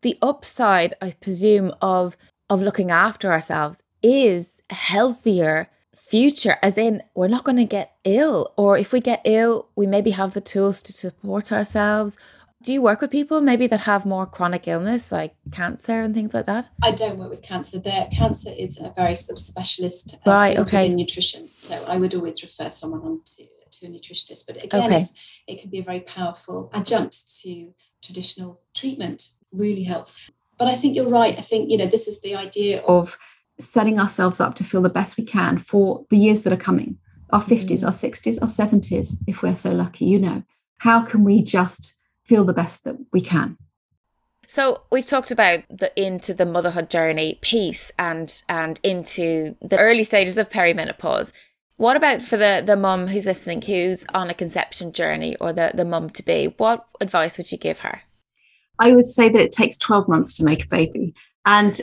the upside i presume of of looking after ourselves is a healthier future, as in we're not going to get ill, or if we get ill, we maybe have the tools to support ourselves. Do you work with people maybe that have more chronic illness like cancer and things like that? I don't work with cancer. There, cancer is a very sort of specialist uh, right, okay. within nutrition. So I would always refer someone on to, to a nutritionist. But again, okay. it can be a very powerful adjunct to traditional treatment, really helpful. But I think you're right. I think, you know, this is the idea of setting ourselves up to feel the best we can for the years that are coming our 50s, mm-hmm. our 60s, our 70s, if we're so lucky, you know. How can we just feel the best that we can? So we've talked about the into the motherhood journey piece and and into the early stages of perimenopause. What about for the the mum who's listening who's on a conception journey or the the mum to be? What advice would you give her? I would say that it takes 12 months to make a baby. And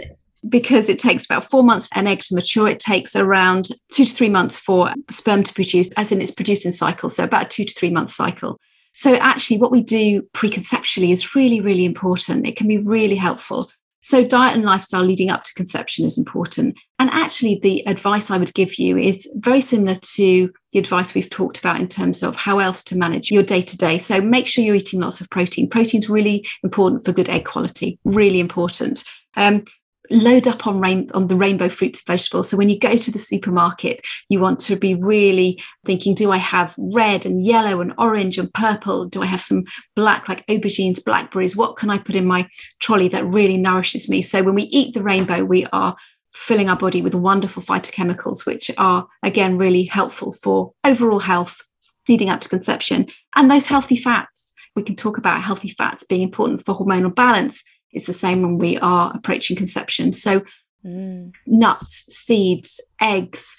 because it takes about four months for an egg to mature, it takes around two to three months for sperm to produce, as in it's produced in cycles, so about a two to three month cycle. So, actually, what we do preconceptually is really, really important. It can be really helpful. So, diet and lifestyle leading up to conception is important. And actually, the advice I would give you is very similar to the advice we've talked about in terms of how else to manage your day to day. So, make sure you're eating lots of protein. Protein's really important for good egg quality, really important. Um, load up on rain on the rainbow fruits and vegetables. So when you go to the supermarket, you want to be really thinking, do I have red and yellow and orange and purple? Do I have some black like aubergines, blackberries? What can I put in my trolley that really nourishes me? So when we eat the rainbow, we are filling our body with wonderful phytochemicals, which are again really helpful for overall health leading up to conception. And those healthy fats. We can talk about healthy fats being important for hormonal balance it's the same when we are approaching conception. So, mm. nuts, seeds, eggs,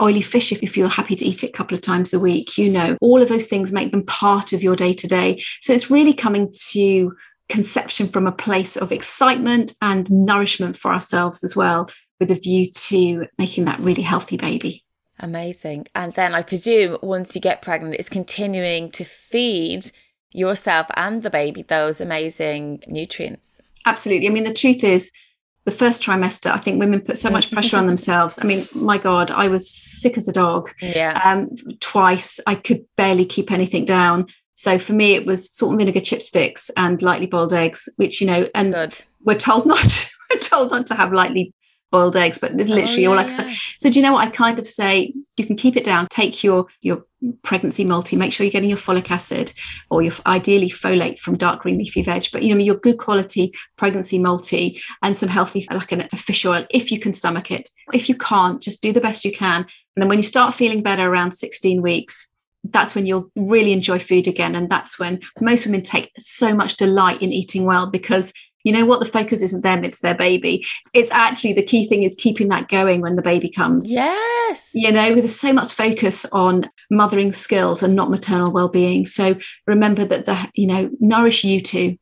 oily fish, if, if you're happy to eat it a couple of times a week, you know, all of those things make them part of your day to day. So, it's really coming to conception from a place of excitement and nourishment for ourselves as well, with a view to making that really healthy baby. Amazing. And then I presume once you get pregnant, it's continuing to feed yourself and the baby those amazing nutrients. Absolutely. I mean, the truth is, the first trimester, I think women put so much (laughs) pressure on themselves. I mean, my God, I was sick as a dog. Yeah. Um, twice, I could barely keep anything down. So for me, it was salt and vinegar chipsticks and lightly boiled eggs, which you know, and Good. we're told not (laughs) we're told not to have lightly boiled eggs, but it's oh, literally oh, yeah, all like yeah. So do you know what I kind of say? You can keep it down. Take your your pregnancy multi. Make sure you're getting your folic acid or your ideally folate from dark green leafy veg. But you know your good quality pregnancy multi and some healthy like an, a fish oil if you can stomach it. If you can't, just do the best you can. And then when you start feeling better around 16 weeks, that's when you'll really enjoy food again. And that's when most women take so much delight in eating well because you know what? The focus isn't them it's their baby. It's actually the key thing is keeping that going when the baby comes. Yes. You know there's so much focus on mothering skills and not maternal well-being. So remember that the you know nourish you too.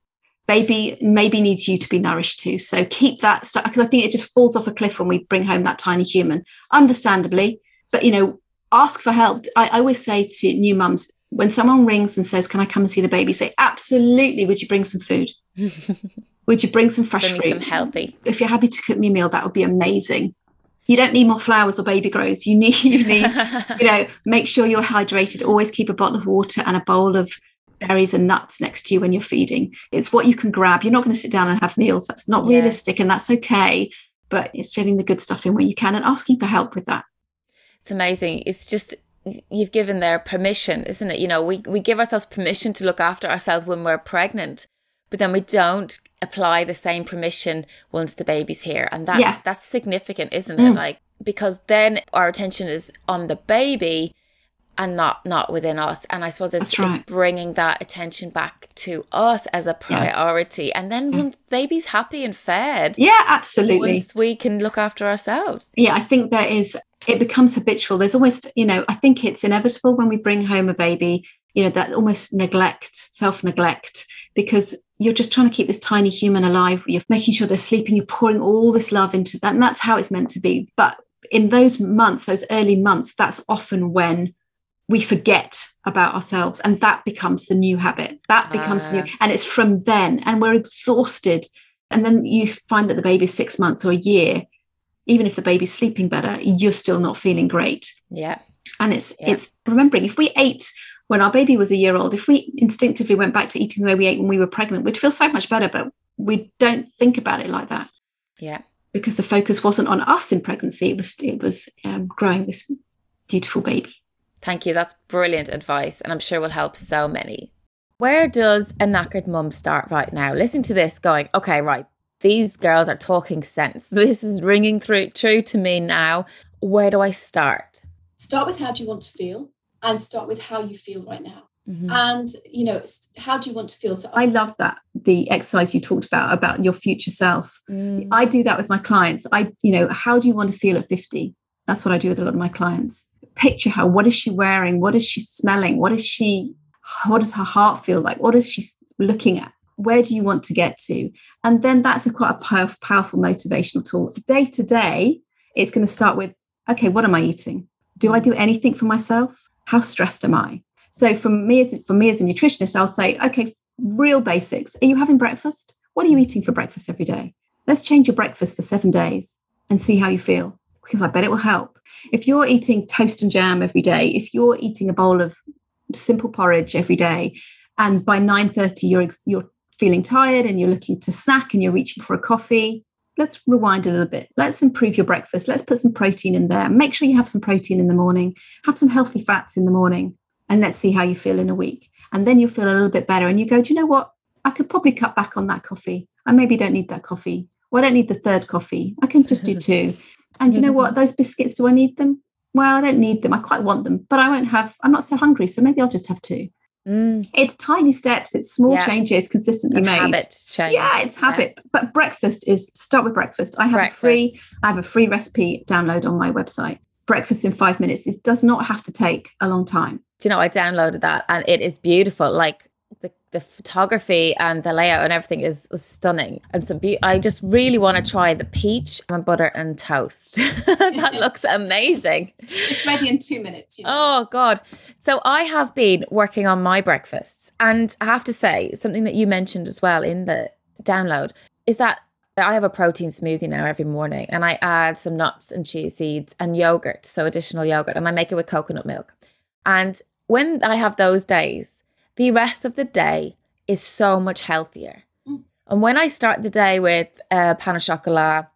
Baby maybe needs you to be nourished too. So keep that stuff because i think it just falls off a cliff when we bring home that tiny human understandably. But you know ask for help. I, I always say to new mums when someone rings and says can i come and see the baby? say absolutely would you bring some food (laughs) Would you bring some fresh bring fruit? Some healthy. If you're happy to cook me a meal, that would be amazing. You don't need more flowers or baby grows. You need, you need, (laughs) you know, make sure you're hydrated. Always keep a bottle of water and a bowl of berries and nuts next to you when you're feeding. It's what you can grab. You're not going to sit down and have meals. That's not yeah. realistic, and that's okay. But it's getting the good stuff in where you can and asking for help with that. It's amazing. It's just you've given their permission, isn't it? You know, we we give ourselves permission to look after ourselves when we're pregnant but then we don't apply the same permission once the baby's here and that's yeah. that's significant isn't mm. it like because then our attention is on the baby and not not within us and i suppose it's, right. it's bringing that attention back to us as a priority yeah. and then when baby's happy and fed yeah absolutely once we can look after ourselves yeah i think there is it becomes habitual there's almost you know i think it's inevitable when we bring home a baby you know that almost neglect self neglect because you're just trying to keep this tiny human alive. You're making sure they're sleeping. You're pouring all this love into that. And that's how it's meant to be. But in those months, those early months, that's often when we forget about ourselves. And that becomes the new habit. That becomes uh. new. And it's from then. And we're exhausted. And then you find that the baby's six months or a year. Even if the baby's sleeping better, you're still not feeling great. Yeah. And it's yeah. it's remembering if we ate when our baby was a year old, if we instinctively went back to eating the way we ate when we were pregnant, we'd feel so much better, but we don't think about it like that. Yeah. Because the focus wasn't on us in pregnancy, it was it was um, growing this beautiful baby. Thank you. That's brilliant advice, and I'm sure will help so many. Where does a knackered mum start right now? Listen to this, going, okay, right. These girls are talking sense. (laughs) This is ringing through true to me now. Where do I start? Start with how do you want to feel? And start with how you feel right now. Mm-hmm. And you know, how do you want to feel? So I love that the exercise you talked about about your future self. Mm. I do that with my clients. I, you know, how do you want to feel at 50? That's what I do with a lot of my clients. Picture her. What is she wearing? What is she smelling? What is she? What does her heart feel like? What is she looking at? Where do you want to get to? And then that's a quite a powerful motivational tool. Day to day, it's going to start with, okay, what am I eating? Do I do anything for myself? How stressed am I? So for me as for me as a nutritionist, I'll say, okay, real basics. Are you having breakfast? What are you eating for breakfast every day? Let's change your breakfast for seven days and see how you feel because I bet it will help. If you're eating toast and jam every day, if you're eating a bowl of simple porridge every day, and by 9:30 you're you're feeling tired and you're looking to snack and you're reaching for a coffee, let's rewind a little bit. Let's improve your breakfast. Let's put some protein in there. Make sure you have some protein in the morning. Have some healthy fats in the morning, and let's see how you feel in a week. And then you'll feel a little bit better. And you go, do you know what? I could probably cut back on that coffee. I maybe don't need that coffee. Well, I don't need the third coffee. I can just do (laughs) two. And you know what? (laughs) Those biscuits, do I need them? Well, I don't need them. I quite want them, but I won't have, I'm not so hungry. So maybe I'll just have two. Mm. It's tiny steps, it's small Yeah. changes consistently And made. habit change. Yeah, it's habit. But breakfast is start with breakfast. I have a free, I have a free recipe download on my website. Breakfast in five minutes. It does not have to take a long time. Do you know, I downloaded that and it is beautiful. Like the, the photography and the layout and everything is was stunning. And so be- I just really want to try the peach and butter and toast. (laughs) that (laughs) looks amazing. It's ready in two minutes. You know? Oh God. So I have been working on my breakfasts and I have to say something that you mentioned as well in the download is that I have a protein smoothie now every morning and I add some nuts and chia seeds and yogurt, so additional yogurt, and I make it with coconut milk. And when I have those days, the rest of the day is so much healthier. Mm. And when I start the day with a pan au chocolat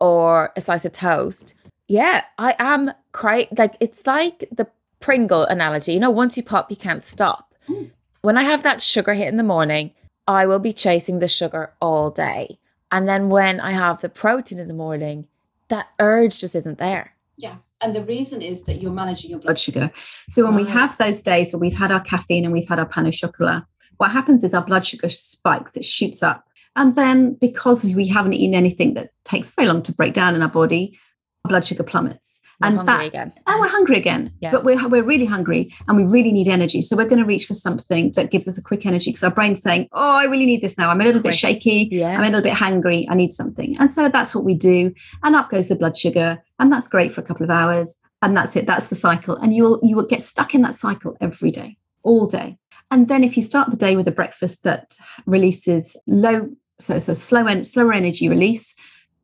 or a slice of toast, yeah, I am cry like it's like the Pringle analogy. You know, once you pop, you can't stop. Mm. When I have that sugar hit in the morning, I will be chasing the sugar all day. And then when I have the protein in the morning, that urge just isn't there. Yeah. And the reason is that you're managing your blood. sugar. So when we have those days where we've had our caffeine and we've had our pan au chocolat, what happens is our blood sugar spikes, it shoots up. And then because we haven't eaten anything that takes very long to break down in our body, our blood sugar plummets. I'm and hungry that again. and we're hungry again. Yeah. But we're we're really hungry and we really need energy. So we're going to reach for something that gives us a quick energy because our brain's saying, "Oh, I really need this now. I'm a little bit shaky. Yeah. I'm a little bit hangry. I need something." And so that's what we do. And up goes the blood sugar, and that's great for a couple of hours. And that's it. That's the cycle. And you'll you will get stuck in that cycle every day, all day. And then if you start the day with a breakfast that releases low, so so slow and slower energy release,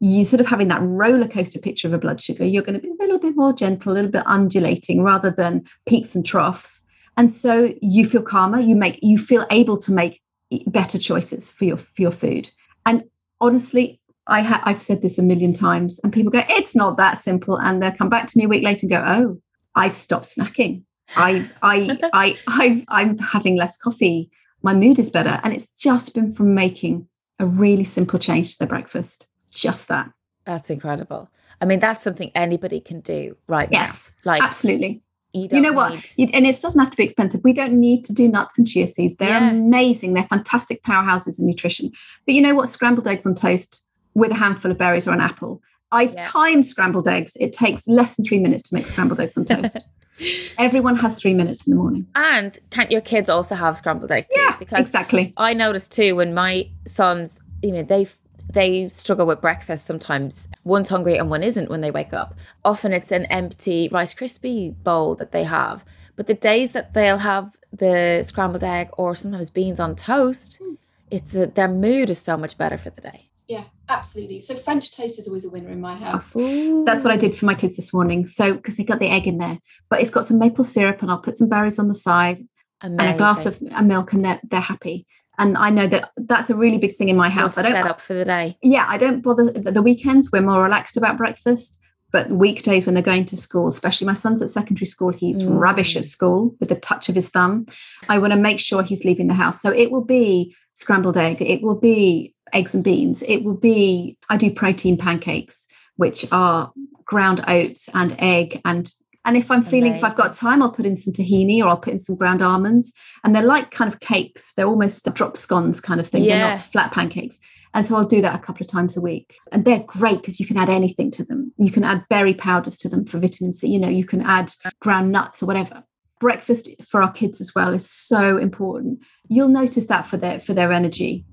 you sort of having that roller coaster picture of a blood sugar, you're going to be a little bit more gentle, a little bit undulating rather than peaks and troughs. And so you feel calmer, you make you feel able to make better choices for your for your food. And honestly, I ha- I've said this a million times, and people go, "It's not that simple," and they'll come back to me a week later and go, "Oh, I've stopped snacking. I I (laughs) I I've, I'm having less coffee. My mood is better, and it's just been from making a really simple change to their breakfast. Just that. That's incredible. I mean, that's something anybody can do right Yes, now. Like absolutely. you, You know what? Need... And it doesn't have to be expensive. We don't need to do nuts and chia seeds. They're Yeah. amazing. They're fantastic powerhouses of nutrition. But you know what? Scrambled eggs on toast with a handful of berries or an apple. I've Yeah. timed scrambled eggs. It takes less than three minutes to make scrambled eggs on toast. (laughs) Everyone has three minutes in the morning. and can't your kids also have scrambled eggs? Yeah, because exactly. I noticed too when my sons, you know, they they struggle with breakfast sometimes. One's hungry and one isn't when they wake up. Often it's an empty Rice Krispie bowl that they have. But the days that they'll have the scrambled egg or sometimes beans on toast, hmm. it's a, their mood is so much better for the day. Yeah, absolutely. So French toast is always a winner in my house. That's what I did for my kids this morning. So, because they got the egg in there, but it's got some maple syrup, and I'll put some berries on the side and a glass of milk, and they're, they're happy. And I know that that's a really big thing in my house. I don't set up for the day. yeah, I don't bother the, weekends. We're more relaxed about breakfast, but weekdays when they're going to school, especially my son's at secondary school, he eats Mm. rubbish at school with the touch of his thumb. I want to make sure he's leaving the house. So it will be scrambled egg, it will be eggs and beans, it will be I do protein pancakes, which are ground oats and egg and and if I'm feeling, if I've got time, I'll put in some tahini or I'll put in some ground almonds. And they're like kind of cakes. They're almost drop scones kind of thing. They're Yeah. not flat pancakes. And so I'll do that a couple of times a week. And they're great because you can add anything to them. You can add berry powders to them for vitamin C. You know, you can add ground nuts or whatever. Breakfast for our kids as well is so important. You'll notice that for their for their energy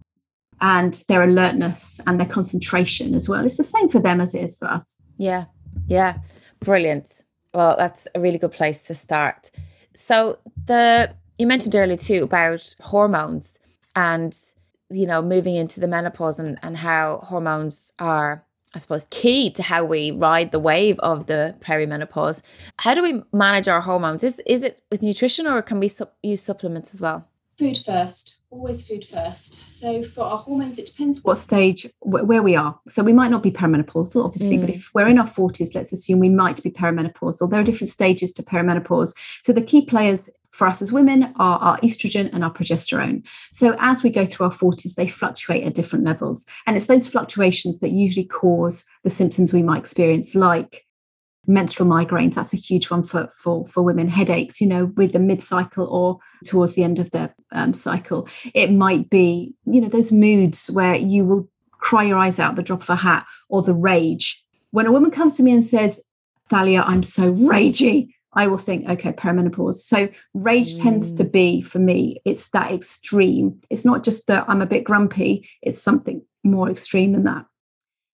and their alertness and their concentration as well. It's the same for them as it is for us. Yeah. Yeah. Brilliant. Well, that's a really good place to start. So the you mentioned earlier too about hormones and you know moving into the menopause and, and how hormones are I suppose, key to how we ride the wave of the perimenopause. How do we manage our hormones? Is is it with nutrition or can we su- use supplements as well? Food first, always food first. So for our hormones, it depends what stage where we are. So we might not be perimenopausal, obviously, mm. but if we're in our 40s, let's assume we might be perimenopausal. There are different stages to perimenopause. So the key players for us as women are our estrogen and our progesterone. So as we go through our 40s, they fluctuate at different levels. And it's those fluctuations that usually cause the symptoms we might experience, like menstrual migraines. That's a huge one for, for, for women. Headaches, you know, with the mid cycle or towards the end of the um, cycle. It might be, you know, those moods where you will cry your eyes out the drop of a hat or the rage. When a woman comes to me and says, Thalia, I'm so ragey, I will think, okay, perimenopause. So rage mm. tends to mm. be for me, it's that extreme. It's not just that I'm a bit grumpy, it's something more extreme than that.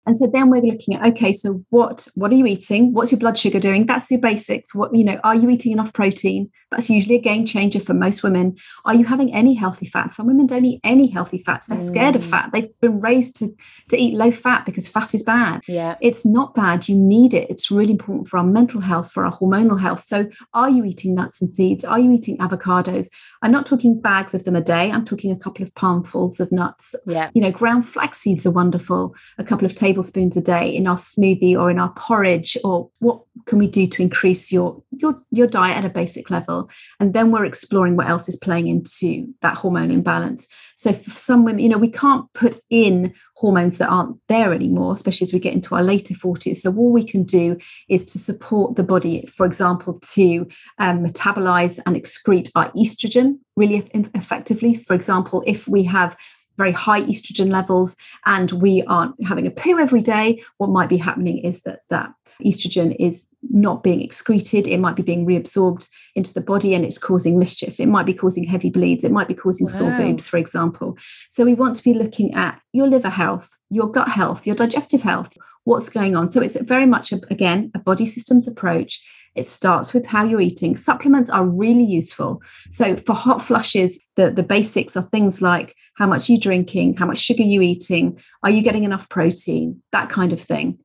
And so then we're looking at okay, so what what are you eating? What's your blood sugar doing? That's the basics. What you know, are you eating enough protein? That's usually a game changer for most women. Are you having any healthy fats? Some women don't eat any healthy fats. They're mm. scared of mm. fat. They've been raised to to eat low fat because fat is bad. Yeah. It's not bad. You need it. It's really important for our mental health, for our hormonal health. So are you eating nuts and seeds? Are you eating avocados? I'm not talking bags of them a day. I'm talking a couple of palmfuls of nuts. Yeah. You know, ground flax seeds are wonderful. A couple of tablespoons tablespoons a day in our smoothie or in our porridge or what can we do to increase your your your diet at a basic level? And then we're exploring what else is playing into that hormone imbalance. So for some women you know we can't put in hormones that aren't there anymore especially as we get into our later 40s so all we can do is to support the body for example to um, metabolize and excrete our estrogen really effectively. For example if we have very high estrogen levels and we aren't having a poo every day, what might be happening is that that estrogen is not being excreted. It might be being reabsorbed into the body and it's causing mischief. It might be causing heavy bleeds. It might be causing wow. sore boobs, for example. So we want to be looking at your liver health, your gut health, your digestive health, what's going on. So it's very much, a, again, a body systems approach. It starts with how you're eating. Supplements are really useful. So for hot flushes, the, the basics are things like how much you're drinking, how much sugar you're eating, are you getting enough protein, that kind of thing.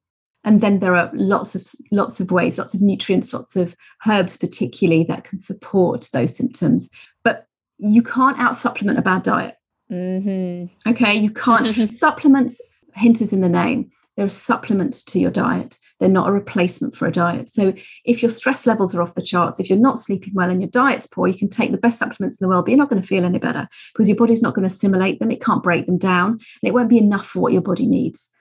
And then there are lots of lots of ways, lots of nutrients, lots of herbs, particularly that can support those symptoms. But you can't out supplement a bad diet. Mm-hmm. Okay, you can't. (laughs) supplements, hint is in the name. They're supplements to your diet. They're not a replacement for a diet. So if your stress levels are off the charts, if you're not sleeping well and your diet's poor, you can take the best supplements in the world, but you're not going to feel any better because your body's not going to assimilate them. It can't break them down and it won't be enough for what your body needs.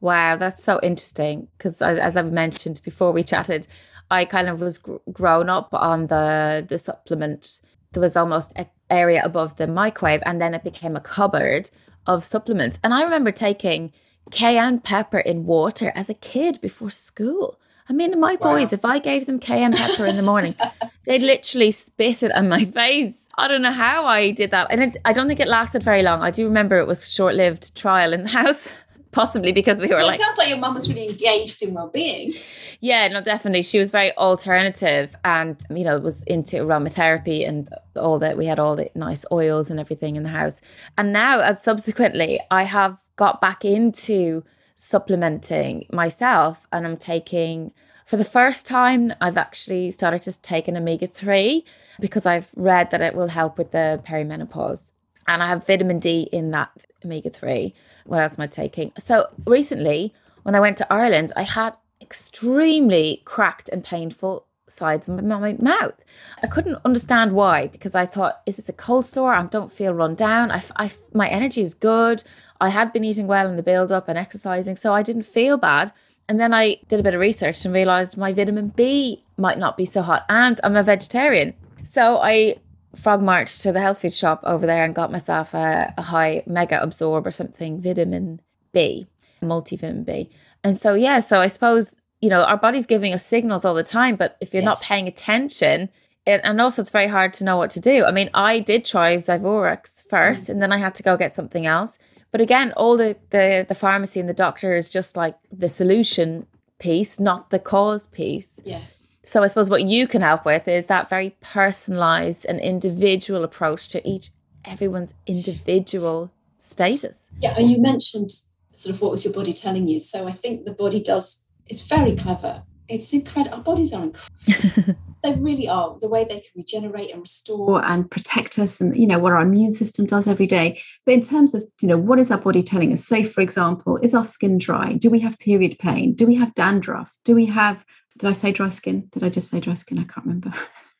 Wow, that's so interesting because as I've mentioned before we chatted, I kind of was gr- grown up on the the supplement. There was almost an area above the microwave, and then it became a cupboard of supplements. And I remember taking cayenne pepper in water as a kid before school. I mean, my boys, wow. if I gave them cayenne pepper in the morning, (laughs) they'd literally spit it on my face. I don't know how I did that. And I don't think it lasted very long. I do remember it was short lived trial in the house, (laughs) possibly because we were like. It sounds like your mum was really engaged in well being. Yeah, no, definitely. She was very alternative and, you know, was into aromatherapy and all that. We had all the nice oils and everything in the house. And now, as subsequently, I have got back into supplementing myself and I'm taking for the first time I've actually started to take an omega 3 because I've read that it will help with the perimenopause and I have vitamin D in that omega 3 what else am I taking so recently when I went to Ireland I had extremely cracked and painful sides of my mouth. I couldn't understand why because I thought, is this a cold sore? I don't feel run down. I, I, my energy is good. I had been eating well in the build up and exercising, so I didn't feel bad. And then I did a bit of research and realized my vitamin B might not be so hot, and I'm a vegetarian. So I frog marched to the health food shop over there and got myself a, a high mega absorb or something, vitamin B, multivitamin B. And so, yeah, so I suppose you know, our body's giving us signals all the time, but if you're yes. not paying attention, it, and also it's very hard to know what to do. I mean, I did try Zyvorex first, mm. and then I had to go get something else. But again, all the, the the pharmacy and the doctor is just like the solution piece, not the cause piece. Yes. So I suppose what you can help with is that very personalized and individual approach to each everyone's individual status. Yeah, and you mentioned sort of what was your body telling you. So I think the body does it's very clever. It's incredible. Our bodies are incredible. (laughs) they really are. The way they can regenerate and restore and protect us and you know what our immune system does every day. But in terms of, you know, what is our body telling us? Say, for example, is our skin dry? Do we have period pain? Do we have dandruff? Do we have did I say dry skin? Did I just say dry skin? I can't remember.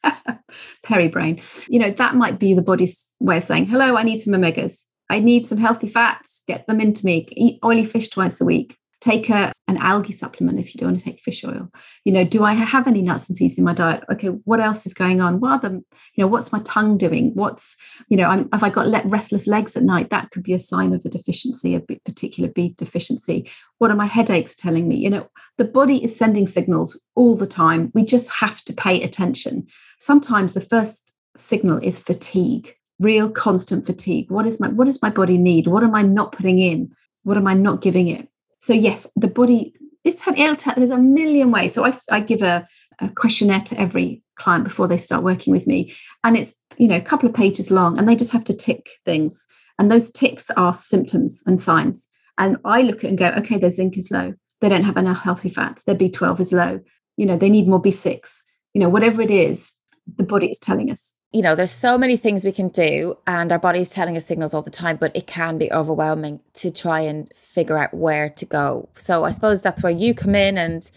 (laughs) Peri brain. You know, that might be the body's way of saying, hello, I need some omegas. I need some healthy fats. Get them into me. Eat oily fish twice a week. Take a, an algae supplement if you don't want to take fish oil. You know, do I have any nuts and seeds in my diet? Okay, what else is going on? What are the, you know, what's my tongue doing? What's, you know, I'm, have I got restless legs at night? That could be a sign of a deficiency, a particular B deficiency. What are my headaches telling me? You know, the body is sending signals all the time. We just have to pay attention. Sometimes the first signal is fatigue real constant fatigue what is my what does my body need what am i not putting in what am i not giving it so yes the body it's there's a million ways. So i, I give a, a questionnaire to every client before they start working with me and it's you know a couple of pages long and they just have to tick things. And those ticks are symptoms and signs. And i look at and go okay their zinc is low. They don't have enough healthy fats. Their b12 is low. You know they need more b6 you know whatever it is the body is telling us you know, there's so many things we can do, and our body's telling us signals all the time, but it can be overwhelming to try and figure out where to go. So I suppose that's where you come in. And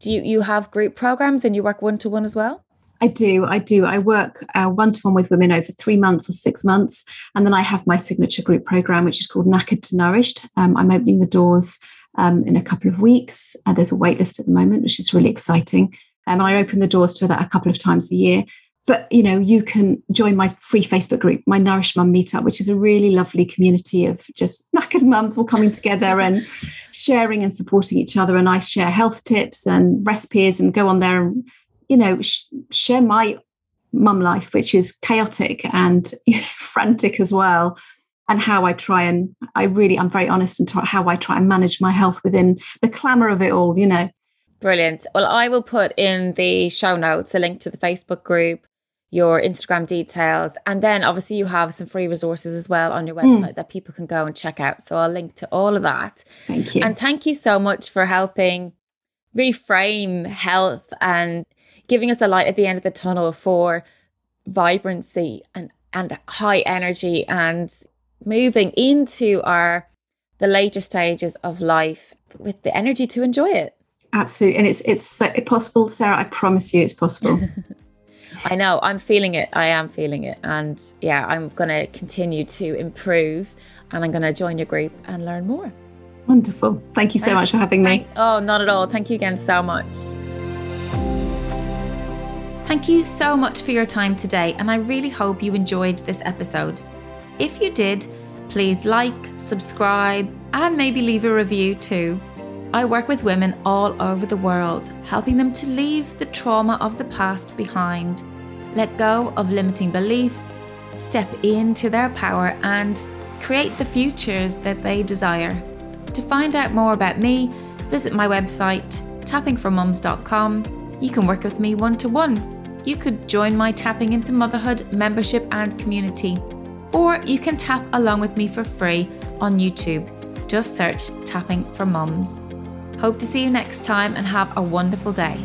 do you, you have group programs and you work one to one as well? I do. I do. I work one to one with women over three months or six months. And then I have my signature group program, which is called Knackered to Nourished. Um, I'm opening the doors um, in a couple of weeks. Uh, there's a wait list at the moment, which is really exciting. Um, and I open the doors to that a couple of times a year but you know you can join my free facebook group my nourish mum meetup which is a really lovely community of just (laughs) knackered mums all coming together and sharing and supporting each other and i share health tips and recipes and go on there and you know sh- share my mum life which is chaotic and you (laughs) know, frantic as well and how i try and i really i'm very honest in how i try and manage my health within the clamor of it all you know Brilliant. Well, I will put in the show notes a link to the Facebook group, your Instagram details. And then obviously you have some free resources as well on your hmm. website mm. that people can go and check out. So I'll link to all of that. Thank you. And thank you so much for helping reframe health and giving us a light at the end of the tunnel for vibrancy and, and high energy and moving into our the later stages of life with the energy to enjoy it. Absolutely. And it's it's so possible, Sarah. I promise you it's possible. (laughs) I know, I'm feeling it. I am feeling it. And yeah, I'm going to continue to improve and I'm going to join your group and learn more. Wonderful. Thank you so Thanks. much for having me. Thank, oh, not at all. Thank you again so much. Thank you so much for your time today, and I really hope you enjoyed this episode. If you did, please like, subscribe, and maybe leave a review too. I work with women all over the world, helping them to leave the trauma of the past behind, let go of limiting beliefs, step into their power, and create the futures that they desire. To find out more about me, visit my website, tappingformums.com. You can work with me one to one. You could join my Tapping into Motherhood membership and community. Or you can tap along with me for free on YouTube. Just search Tapping for Mums. Hope to see you next time and have a wonderful day.